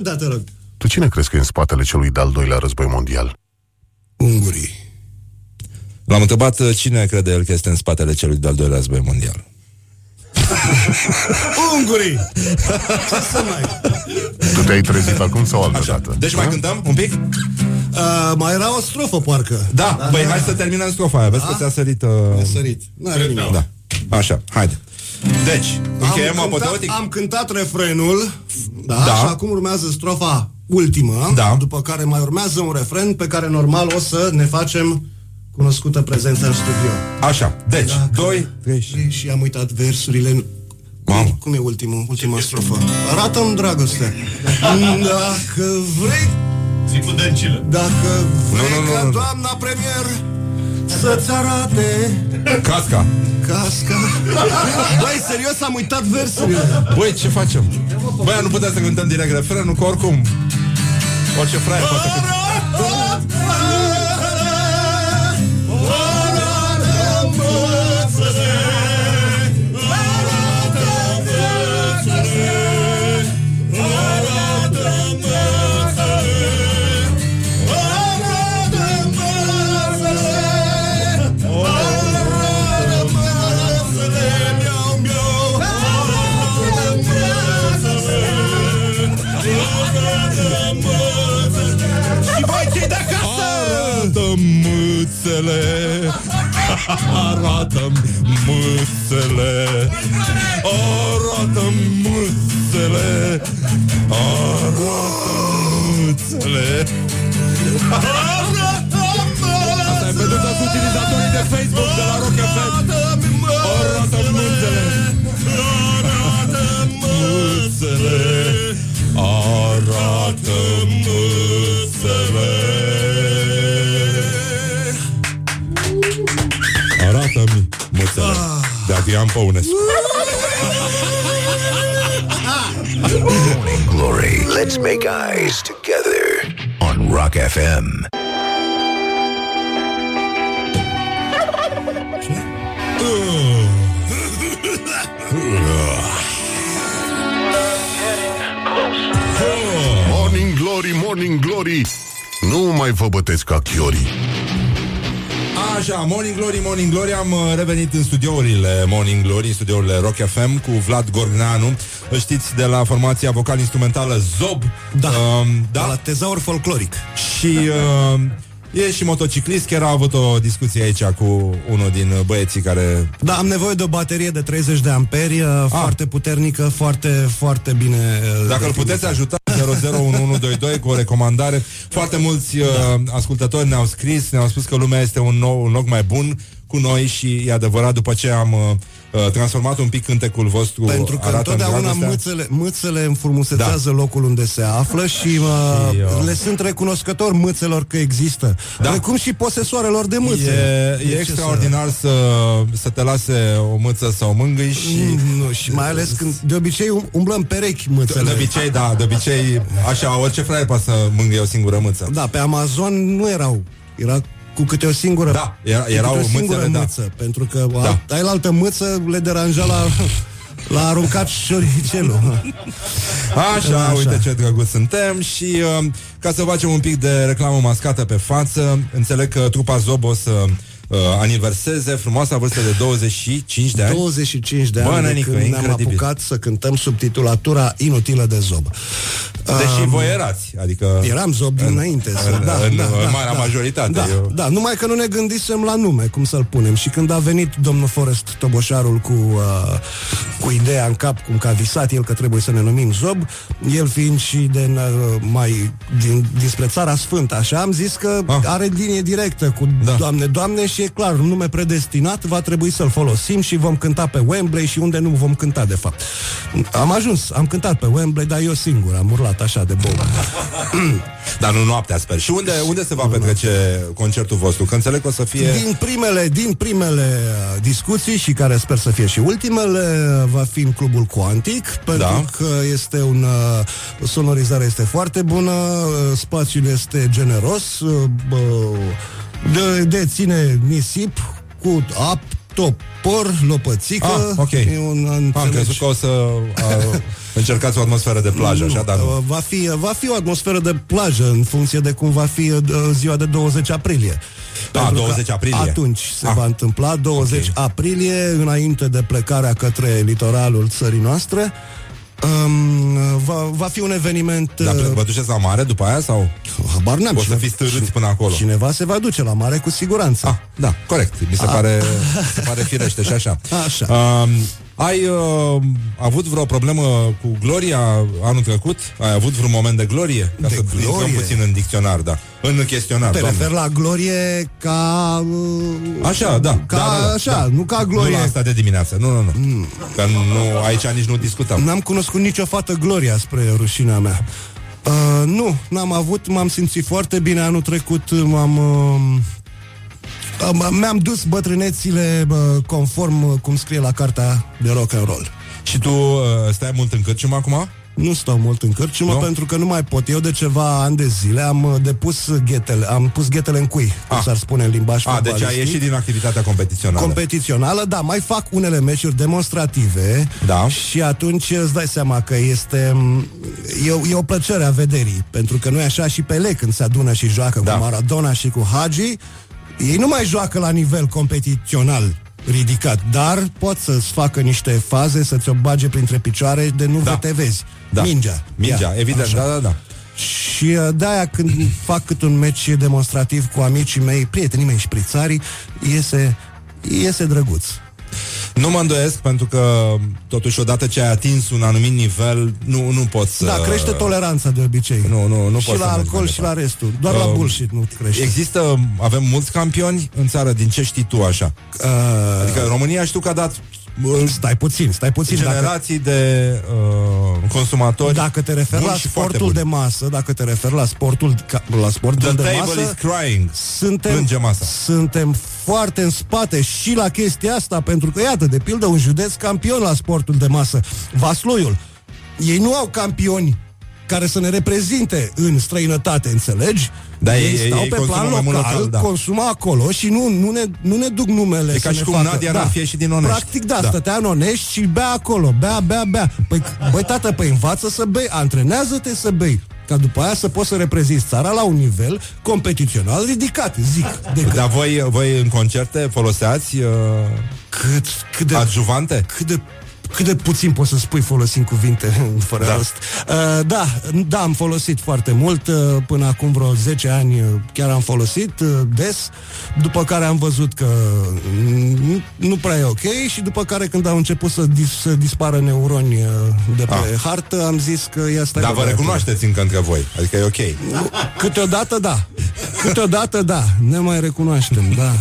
Da, te rog Tu cine crezi că e în spatele celui de-al doilea război mondial? Ungurii L-am întrebat uh, cine crede el că este în spatele celui de-al doilea război mondial Ungurii! Ce să mai... Tu te-ai trezit acum sau altă Așa. dată? Deci mai Ha? cântăm un pic? Uh, mai era o strofă, parcă Da, da băi, hai să terminăm strofa aia Vezi că ți-a sărit uh... A sărit N-are nimic Da, așa, haide Deci, încheiem am, cântat, apoteotic am cântat refrenul da, Da. Și acum urmează strofa ultimă Da. După care mai urmează un refren Pe care normal o să ne facem Cunoscută prezență în studio Așa, deci, 2, 3 și... și am uitat versurile Mamă. Cum e ultimul, ultima strofă? Arată-mi dragoste Dacă vrei Zi cu dăncilă. Dacă vrei Nu, nu, nu, ca nu, nu. doamna premier Să-ți arate Casca casca Băi, serios, am uitat versurile Băi, ce facem? Băi, nu putem să cântăm direct refrenul, că oricum Orice fraier poate să mâțele. Arată mâțele. Arată mâțele. Arată mâțele. Asta e pentru toți utilizatorii de Facebook de la Rock FM Arată mâțele. mâțele. Arată mâțele Dacă i-am păunescu Morning Glory. Let's make eyes together on Rock FM. Morning Glory, Morning Glory Nu mai vă bătesc ca chiorii Așa, Morning Glory, Morning Glory Am uh, revenit în studiourile Morning Glory În studiourile Rock FM cu Vlad Gorgneanu Îl știți de la formația vocal-instrumentală Zob Da, um, da? la tezaur folcloric Și uh, e și motociclist Chiar a avut o discuție aici cu unul din băieții care... Da, am nevoie de o baterie de 30 de amperi ah. Foarte puternică, foarte, foarte bine uh, Dacă îl puteți ajuta 001122 cu o recomandare. Foarte mulți uh, ascultători ne-au scris Ne-au spus că lumea este un, nou, un loc mai bun cu noi și e adevărat după ce am uh, transformat un pic cântecul vostru Pentru că arată întotdeauna în dragostea. mâțele, mâțele înfrumusețează da. locul unde se află și, uh, Și, uh, le sunt recunoscători mâțelor că există. Da. Precum și posesoarelor de mâțe. E, De e ce extraordinar să... să te lase o mâță sau o mângâi și... Mm, Nu, și mai ales când de obicei um- umblăm perechi mâțele. De obicei, da, de obicei, așa, orice fraier poate să mângâie o singură mâță. Da, pe Amazon nu erau. Era cu câte o singură Da, era- cu erau câte o singură mâțele, da. mâță, pentru că Da. da. ai la altă mâță le deranja la l-a aruncat șoricelul. Așa, Așa. uite ce drăguț suntem și uh, ca să facem un pic de reclamă mascată pe față, înțeleg că trupa Zob o să uh, aniverseze frumoasa vârstă de 25 de ani. 25 de Bă, ani de nenică, când ne-am incredibil. apucat să cântăm sub titulatura inutilă de zob. Deși Um, voi erați, adică... Eram zob în- dinainte. să- în- da, în da, da, marea da. majoritate, Da, eu- da, numai că nu ne gândisem la nume, cum să-l punem. Și când a venit domnul Forest Toboșarul cu, uh, cu ideea în cap, cum că a visat el că trebuie să ne numim Zob, el fiind și de uh, mai din, dinspre țara sfântă, așa, am zis că Ah. are linie directă cu Da. Doamne, Doamne și e clar, un nume predestinat, va trebui să-l folosim și vom cânta pe Wembley și unde nu vom cânta, de fapt. Am ajuns, am cântat pe Wembley, dar eu singur am urlat așa de bou. Dar nu noaptea, sper. Și unde, unde se va petrece concertul vostru? Că înțeleg că o să fie... Din primele, din primele uh, discuții și care sper să fie și ultimele, uh, va fi în clubul Quantic, pentru Da. că este un uh, sonorizarea este foarte bună, uh, spațiul este generos, uh, bă, de, de ține nisip cu ap, topor, lopățică. Ah, ok. E un, Am înțelegi? crezut că o să uh, încercați o atmosferă de plajă, așa, dar nu. Uh, Va fi, va fi o atmosferă de plajă în funcție de cum va fi uh, ziua de 20 aprilie. Da, Pentru că 20 aprilie. Atunci se Ah. va întâmpla 20 Ok. aprilie, înainte de plecarea către litoralul țării noastre. Um, va, va fi un eveniment Dar uh, vă duceți la mare după aia sau? Habar n-am O să cine- fiți târâți până acolo. Cineva se va duce la mare cu siguranță Ah, da, corect. Mi se, Ah. pare, se pare firește și așa. Așa. Um, ai uh, avut vreo problemă cu Gloria anul trecut? Ai avut vreun moment de glorie? Ca De să glorie? intrăm puțin în dicționar, da. În chestionar, Te doamne. refer la glorie ca... uh, Așa, da. Ca da, da, da, așa, da. nu ca Nu glorie. la asta de dimineață, nu, nu, nu. Mm. Că nu, aici nici nu discutăm. N-am cunoscut nicio fată Gloria spre rușinea mea. Uh, nu, n-am avut, m-am simțit foarte bine anul trecut, m-am... Uh, uh, mi-am dus bătrânețile uh, conform uh, cum scrie la cartea de rock and roll. Și tu uh, stai mult în cârciumă acum? Nu stau mult în cărciumă Nu? pentru că nu mai pot. Eu de ceva ani de zile am uh, depus ghetele, am pus ghetele în cui, cum Ah. s-ar spune în limbaj A, deci ai fotbalistic. ieșit din activitatea competițională. competițională, da, mai fac unele meciuri demonstrative Da. și atunci îți dai seama că este m, e, o- e o plăcere a vederii, pentru că nu e așa și Pele când se adună și joacă Da. cu Maradona și cu Hagi, ei nu mai joacă la nivel competițional ridicat, dar pot să-ți facă niște faze, să-ți o bage printre picioare de nu Da. da. te vezi. Da. Mingea. Mingea, Ia, evident, așa. da, da, da. Și uh, de-aia când fac cât un meci demonstrativ cu amicii mei, prietenii mei șprițarii, iese, iese drăguț. Nu mă îndoiesc pentru că totuși odată ce ai atins un anumit nivel, nu, nu poți să... Da, crește toleranța de obicei. Nu, nu, nu și poți să la mergi alcool mai și la departe. restul. Doar la Uh, bullshit nu crește. Există, avem mulți campioni în țară, din ce știi tu așa? Uh, Adică România știu că a dat uh, Stai puțin, stai puțin. Dacă, generații de uh, consumatori dacă te referi buni la și foarte sportul buni. de masă, dacă te referi la sportul, ca- la sportul The de table masă, is crying. suntem, Plânge masa. suntem foarte în spate și la chestia asta, pentru că, iată, de pildă, un județ campion la sportul de masă, Vasluiul. Ei nu au campioni care să ne reprezinte în străinătate, înțelegi? Da, ei, ei- stau ei pe consumă plan mai local, mult local, da. consumă acolo și nu, nu, ne, nu ne duc numele E să ca și ne cum facă. Nadia n-ar fi ieșit din Onești. Practic, da, Da. da, stătea în Onești și bea acolo, bea, bea, bea. Păi, băi, tată, păi învață să bei, antrenează-te să bei ca după aia să poți să reprezinți țara la un nivel competițional ridicat, zic. De Dar voi, voi în concerte foloseați uh, cât, cât de, adjuvante? cât de cât de puțin poți să spui folosind cuvinte fără Da. da. rost. Uh, da, da, am folosit foarte mult. Uh, până acum vreo 10 ani uh, chiar am folosit uh, des, după care am văzut că mm, nu prea e ok și după care când au început să, dis- să dispară neuroni uh, de pe Ah. hartă, am zis că ia stai Dar bă, vă băiatule. recunoașteți încă între voi. Adică e ok. Nu, Câteodată da. Câteodată da. Ne mai recunoaștem, da.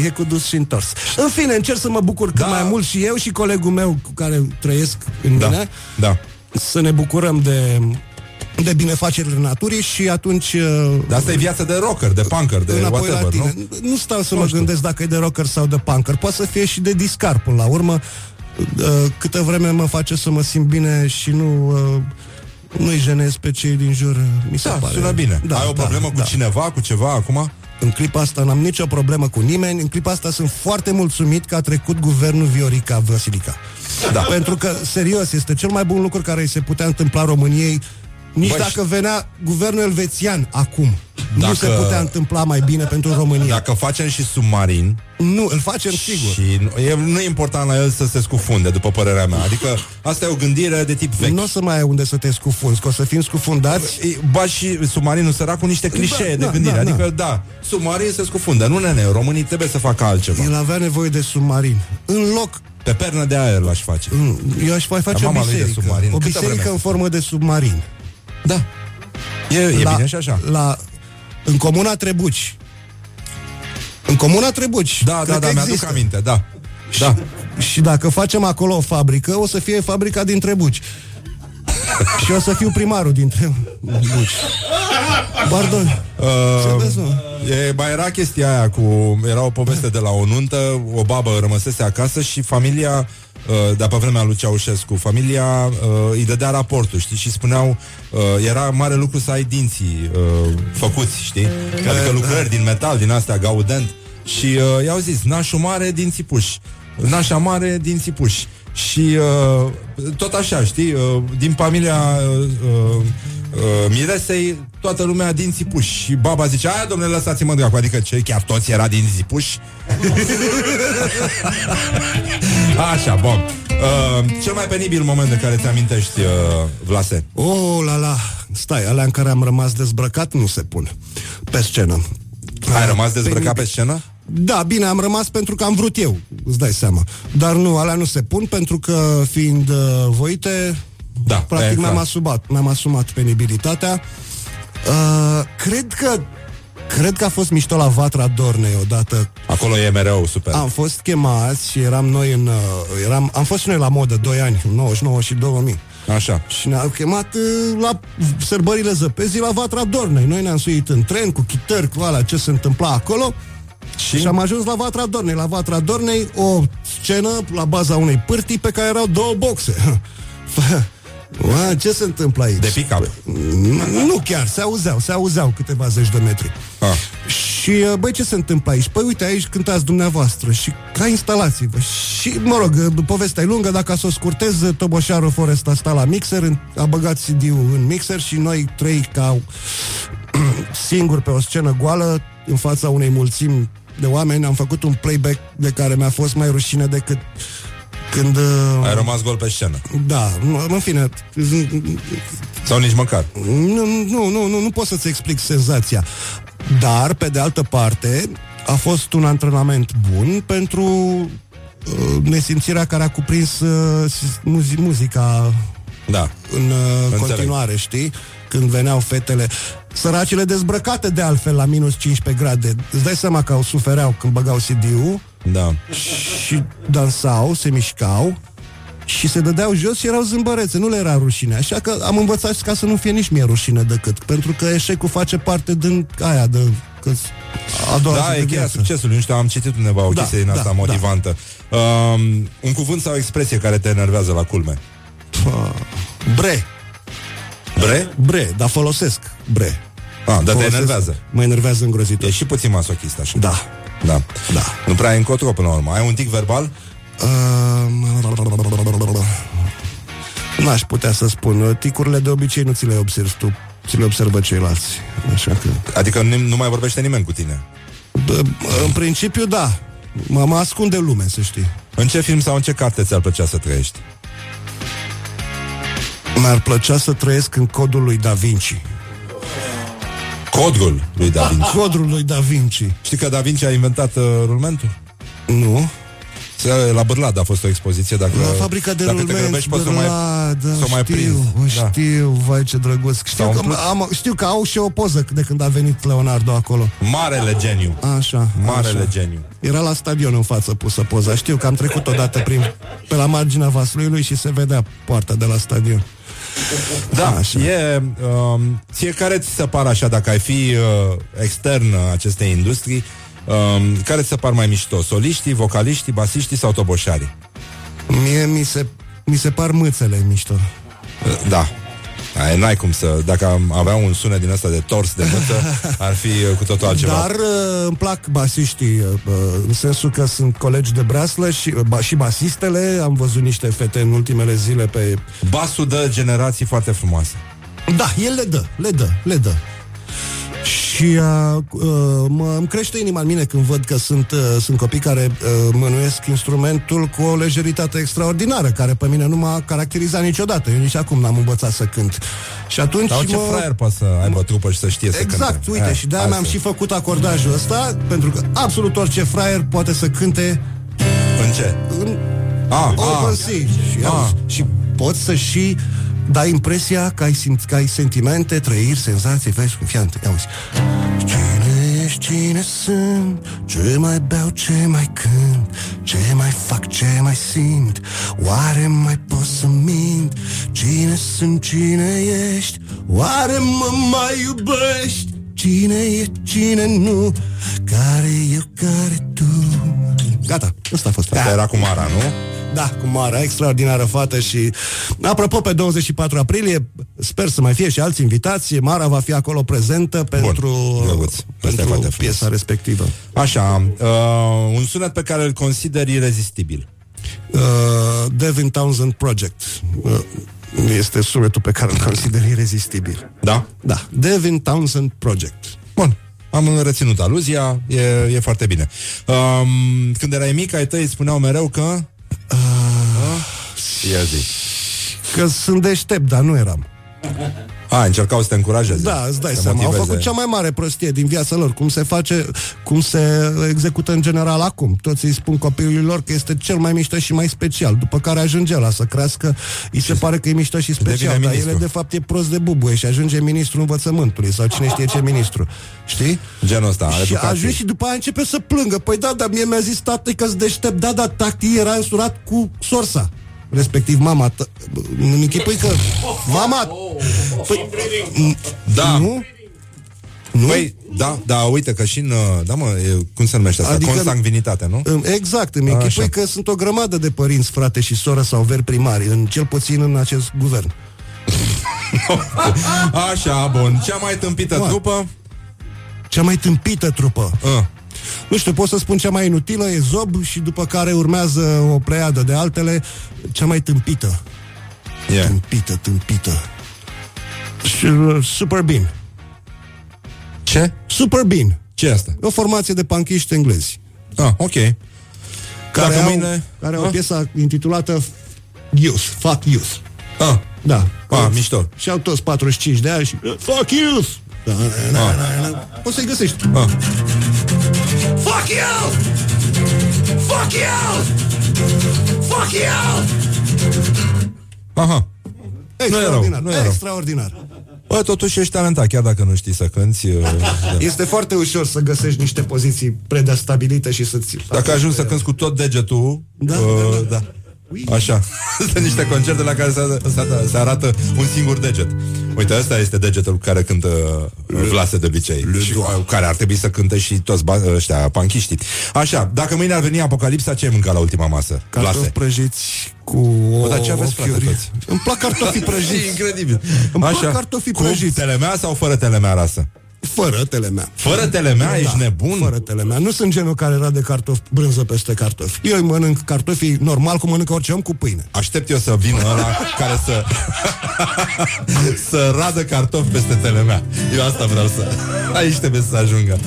E, e cu dus și întors. În fine, încerc să mă bucur cât Da. mai mult și eu și colegul meu cu care trăiesc în Da. mine Da. să ne bucurăm de de binefacerile naturii și atunci uh, Dar asta e viața de rocker, de punker, de înapoi whatever, la tine. nu? Nu, stau să Nu mă știu. gândesc dacă e de rocker sau de punker. Poate să fie și de discar până la urmă. Uh, Câtă vreme mă face să mă simt bine și nu uh, nu-i jenez pe cei din jur, mi se Da, pare. sună bine. Da, Ai o da, problemă cu da. cineva, cu ceva acum? În clipa asta n-am nicio problemă cu nimeni. În clipa asta sunt foarte mulțumit că a trecut guvernul Viorica Vasilica. Da. Pentru că, serios, este cel mai bun lucru care îi se putea întâmpla României nici Băi, dacă venea guvernul elvețian acum. Nu Dacă- se putea întâmpla mai bine pentru România. Dacă facem și submarin Nu, îl facem sigur. și nu e, nu e important la el să se scufunde, după părerea mea. Adică asta e o gândire de tip vechi. Nu o să mai ai unde să te scufunzi, că o să fim scufundați. E, Ba și submarinul sărac cu niște clișee Da, de da, gândire. da, da. adică, da, submarin se scufundă. Nu, nene, românii trebuie să facă altceva. El avea nevoie de submarin. În loc Pe pernă de aer l-aș face. Eu aș mai face Dar o mama lui de biserică. submarin. O Câtă biserică vreme? în formă de submarin. Da. E, e bine și așa. La, în comuna Trebuci. În comuna Trebuci. Da, Cred da, că da, mi-aduc există. aminte, da. Da. Și dacă facem acolo o fabrică, o să fie fabrica din Trebuci. și o să fiu primarul din Trebuci. Pardon. Uh, vezi, mă? e, mai era chestia aia cu... Era o poveste de la o nuntă, o babă rămăsese acasă și familia, uh, de pe vremea lui Ceaușescu, familia uh, îi dădea raportul, știi, și spuneau, uh, era mare lucru să ai dinții uh, făcuți, știi? Adică lucrări din metal, din astea, gaudent. Și uh, i-au zis, nașul mare, dinții puși. Nașa mare, dinții puși. Și uh, tot așa, știi, uh, din familia uh, uh, uh, miresei, toată lumea dinții puși. Și baba zice, aia domnule, lăsați-mă de acolo. Adică ce, chiar toți era dinții puși? Așa, bun. Uh, cel mai penibil moment de care ți-amintești, uh, Vlase? Oh, la la, stai, alea în care am rămas dezbrăcat nu se pun pe scenă. Ai rămas dezbrăcat pe scenă? Da, bine, am rămas pentru că am vrut eu, îți dai seama. Dar nu, alea nu se pun pentru că fiind uh, voite, Da, practic e mi-am clar. asumat, mi-am asumat penibilitatea. Uh, cred că Cred că a fost mișto la Vatra Dornei odată. Acolo e mereu super. Am fost chemați și eram noi în... uh, Eram, am fost și noi la modă 2 ani, 99 și 2000. Așa. Și ne-au chemat uh, la sărbările zăpezii la Vatra Dornei. Noi ne-am suit în tren cu chitări, cu alea ce se întâmpla acolo. Și? și am ajuns la Vatra Dornei. La Vatra Dornei, o scenă la baza unei pârtii pe care erau două boxe. Ua, ce se întâmplă aici? De pick-up. Nu chiar, se auzeau, se auzeau câteva zeci de metri. Ah. Și, uh, băi, ce se întâmplă aici? Păi, uite, aici cântați dumneavoastră și ca instalații-vă. Și, mă rog, uh, povestea e lungă, dacă să o scurtez, uh, Toboșarul Forest a stat la mixer, în- a băgat CD-ul în mixer și noi trei ca singuri pe o scenă goală, în fața unei mulțimi de oameni, am făcut un playback de care mi-a fost mai rușine decât când... uh, Ai rămas gol pe scenă. da, nu, în fine, Sau nici măcar. Nu, nu, nu, nu, nu pot să-ți explic senzația. Dar, pe de altă parte, a fost un antrenament bun pentru uh, nesimțirea care a cuprins uh, muzi- muzica da. în uh, continuare, știi? Când veneau fetele Săracele dezbrăcate de altfel la minus 15 grade Îți dai seama că au sufereau când băgau CD-ul Da. Și dansau, se mișcau și se dădeau jos și erau zâmbărețe, nu le era rușine. Așa că am învățat ca să nu fie nici mie rușine decât. Pentru că eșecul face parte din aia de că a doua zi Da, de e cheia viață. succesului. Nu știu, am citit undeva o Da, chestie din asta da, motivantă. Um, un cuvânt sau o expresie care te enervează la culme? Bre. Bre? Bre, dar folosesc bre. Ah, dar te Folosesc- enervează. Mă enervează îngrozitor. E și puțin masochist așa. Da. Da. Da. Nu prea ai încotro până la urmă. Ai un tic verbal? Uh, N-aș putea să spun. Ticurile de obicei nu ți le observi tu. Ți le observă ceilalți. Așa că... Adică nu, nu mai vorbește nimeni cu tine. Bă, În principiu, da. Mă, mă ascunde lume, să știi. În ce film sau în ce carte ți-ar plăcea să trăiești? Mi-ar plăcea să trăiesc în codul lui Da Vinci. Codul lui Da Vinci. Codul lui Da Vinci. Știi că Da Vinci a inventat uh, rulmentul? Nu. Se- La Bârlad a fost o expoziție dacă, La fabrica de dacă te rulmenți, grăbești poți să o mai, da, da, să o mai știu, prinzi. o Da. știu, vai ce drăguț. Știu S-au că, umplut? am, știu că au și o poză de când a venit Leonardo acolo. Marele geniu. Așa. Marele așa. geniu. Era la stadion în față pusă poza. Știu că am trecut odată prin, pe la marginea vasului lui și se vedea poarta de la stadion. Da, Așa. e... Um, ție care ți se par așa, dacă ai fi uh, extern uh, acestei industrii, um, care ți se par mai mișto? Soliștii, vocaliștii, basiștii sau toboșarii? Mie mi se, mi se par mâțele mișto. Uh, Da. Ai, n-ai cum să... Dacă am avea un sunet din ăsta de tors de mâță, ar fi uh, cu totul altceva. Dar uh, îmi plac basiștii, uh, uh, în sensul că sunt colegi de breaslă și, uh, ba, și basistele. Am văzut niște fete în ultimele zile pe... Basul dă generații foarte frumoase. Da, el le dă, le dă, le dă. Și uh, uh, mă, îmi crește inima în mine când văd că sunt, uh, sunt copii care uh, mânuiesc instrumentul cu o lejeritate extraordinară, care pe mine nu m-a caracterizat niciodată. Eu nici acum n-am învățat să cânt. Și atunci Sau ce mă... fraier poate să aibă trupă și să știe să Exact, cânte. uite, Eh, și de-aia asta. mi-am și făcut acordajul ăsta, pentru că absolut orice fraier poate să cânte În ce? în Ah, open ah, sea. Și, Ah. auzi, și poți să și dai impresia că ai, simt, că ai sentimente, trăiri, senzații, vezi cum fiante. Auzi. Cine ești, cine sunt, ce mai beau, ce mai cânt, ce mai fac, ce mai simt, oare mai pot să mint, cine sunt, cine ești, oare mă mai iubești, cine e, cine nu, care eu, care tu. Gata, ăsta a fost. Asta era cu Mara, nu? Da, cu Mara, extraordinară fată și apropo, pe 24 aprilie sper să mai fie și alți invitați. Mara va fi acolo prezentă pentru, drăguț. Asta e pentru foarte frumos. piesa respectivă. Așa, uh, un sunet pe care îl consideri irezistibil. Uh, Devin Townsend Project uh, este sunetul pe care îl consider irezistibil. Da? Da, Devin Townsend Project. Bun. Am reținut aluzia, e, e foarte bine. Um, când erai mic, ai tăi îți spuneau mereu că... Uh, Ia zi. Că sunt deștept, dar nu eram. A, încercau să te încurajeze. Da, îți dai să seama. Au motiveze. făcut cea mai mare prostie din viața lor. Cum se face, cum se execută în general acum. Toți îi spun copilului lor că este cel mai mișto și mai special. După care ajunge la să crească, îi se pare că e mișto și special. devine Dar ministru. el de fapt e prost de bubuie și ajunge ministrul învățământului sau cine știe ce ministru. Știi? Genul ăsta, al Și educației. ajunge și după aia începe să plângă. Păi da, dar mie mi-a zis tată că sunt deștept. Da, dar tactii era însurat cu sorsa. Respectiv mama t- Îmi închipui că Mama păi, Da. Nu? Nu? Păi, da, da, uite că și în... uh, Da, mă, e, cum se numește asta? Adică- Adică... Consanguinitate, nu? Îmi- Exact, îmi închipui Așa. că sunt o grămadă de părinți, frate și soră sau veri primari, în, cel puțin în acest guvern. Așa, bun. Cea mai tâmpită Bun. trupă? Cea mai tâmpită trupă. Uh. Nu știu, pot să spun cea mai inutilă e Zob și după care urmează o pleiadă de altele, cea mai tâmpită. Yeah. Tâmpită, tâmpită. Și, uh, Super Bean. Ce? Super Bean. Ce e asta? O formație de panchiști englezi. Ah, ok. Care, Dacă au, mâine- care au o Ah. piesă intitulată Youth, Fuck Youth. Ah, Da. A, mișto. Și au toți 45 de ani și uh, Fuck you! Da, da, da, da, da. Poți să-i găsești. Ah. Fuck you! Fuck you! Fuck you! Aha. Nu e rău, Extraordinar, nu e rău. extraordinar. Bă, totuși ești talentat, chiar dacă nu știi să cânti. uh, da. Este foarte ușor să găsești niște poziții predestabilite și să-ți... Dacă ajungi să cânti cu tot degetul, Da, uh, da. Așa. Sunt niște concerte la care se, se, se arată un singur deget. Uite, ăsta este degetul cu care cântă uh, Vlase de obicei. Și uh, care ar trebui să cânte și toți ba- ăștia, panchiștii. Așa, dacă mâine ar veni apocalipsa, ce ai mâncat la ultima masă? Cartofi Vlase. prăjiți cu Bă, dar ce aveți, frate, ochiuri. toți? Îmi plac cartofii prăjiți. Incredibil. Îmi plac Așa, cartofii cu prăjiți. telemea sau fără telemea rasă? Fără telemea. Fără telemea? Da, Ești nebun? Fără telemea. Nu sunt genul care era de cartofi, brânză peste cartofi. Eu îi mănânc cartofii normal cum mănâncă orice om cu pâine. Aștept eu să vină ăla care să Să radă cartofi peste telemea Eu asta vreau să Aici trebuie să ajungă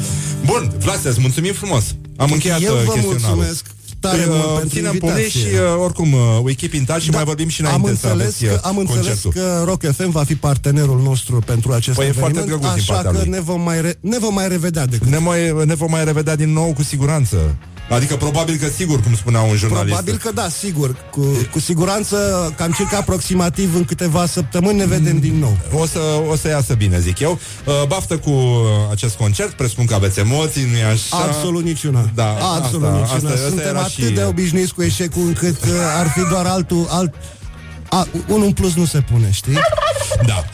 Bun, Vlase, îți mulțumim frumos Am încheiat Eu uh, vă chestionarul mulțumesc tare Păi, mult uh, pentru Ținem invitație. pumnii și uh, oricum uh, we keep in touch și mai vorbim și am înainte să înțeles, aveți uh, că, am înțeles concertul. că Rock FM va fi partenerul nostru pentru acest Păi e foarte eveniment, drăguț din așa partea că lui. ne vom, mai re- ne vom mai revedea decât. ne, mai, ne vom mai revedea din nou cu siguranță Adică probabil că sigur, cum spunea un jurnalist Probabil că da, sigur. Cu, cu siguranță, cam circa aproximativ în câteva săptămâni ne vedem din nou. o să, o să iasă bine, zic eu uh, Baftă cu uh, acest concert Presupun că aveți emoții, nu-i așa? Absolut niciuna. Da, Absolut asta- niciuna. asta- asta Suntem era atât și- de obișnuiți cu eșecul încât uh, ar fi doar altul... Alt... A, unul în plus nu se pune, știi? Da.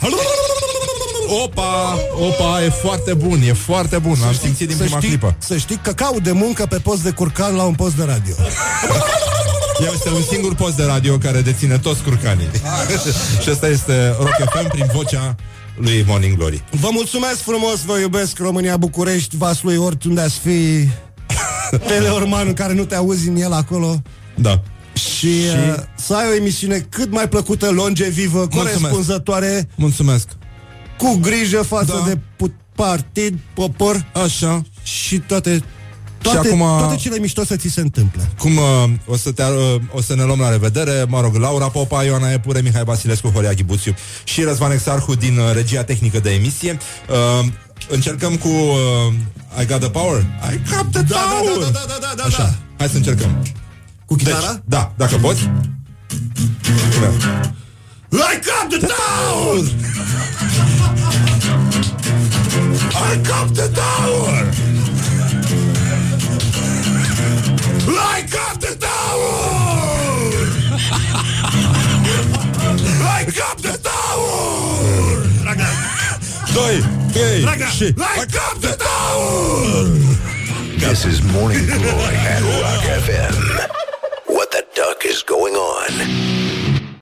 Opa, opa, e foarte bun, e foarte bun. Am simțit din să prima știi, clipă. Să știi că caut de muncă pe post de curcan la un post de radio. Este un singur post de radio care deține toți curcanii. și ăsta este Rock FM prin vocea lui Morning Glory. Vă mulțumesc frumos, vă iubesc România București, Vaslui, oriunde ați fi Teleormanul care nu te auzi în el acolo Da. și, și... Uh, să ai o emisiune cât mai plăcută, longevivă, Mulțumesc. corespunzătoare, Mulțumesc. Cu grijă față Da. de put- partid, popor Așa. și toate toate, acum- toate cele mișto să ți se întâmple. Cum uh, o, să te, uh, o să ne luăm la revedere Mă rog, Laura Popa, Ioana Epure, Mihai Basilescu, Horia Ghibuțiu Și Răzvan Exarhu din uh, regia tehnică de emisie uh, Încercăm cu uh, I got the power I got the Da, da, power da, da, da, da, da, Așa, da. hai să încercăm Cu chitara? Deci, da, dacă poți Pune. I got the tower! I got the tower! I got the tower! I got the tower! Raga, Doi, trei raga, și I got the tower! This is Morning Glory at Rock FM. What the duck is going on?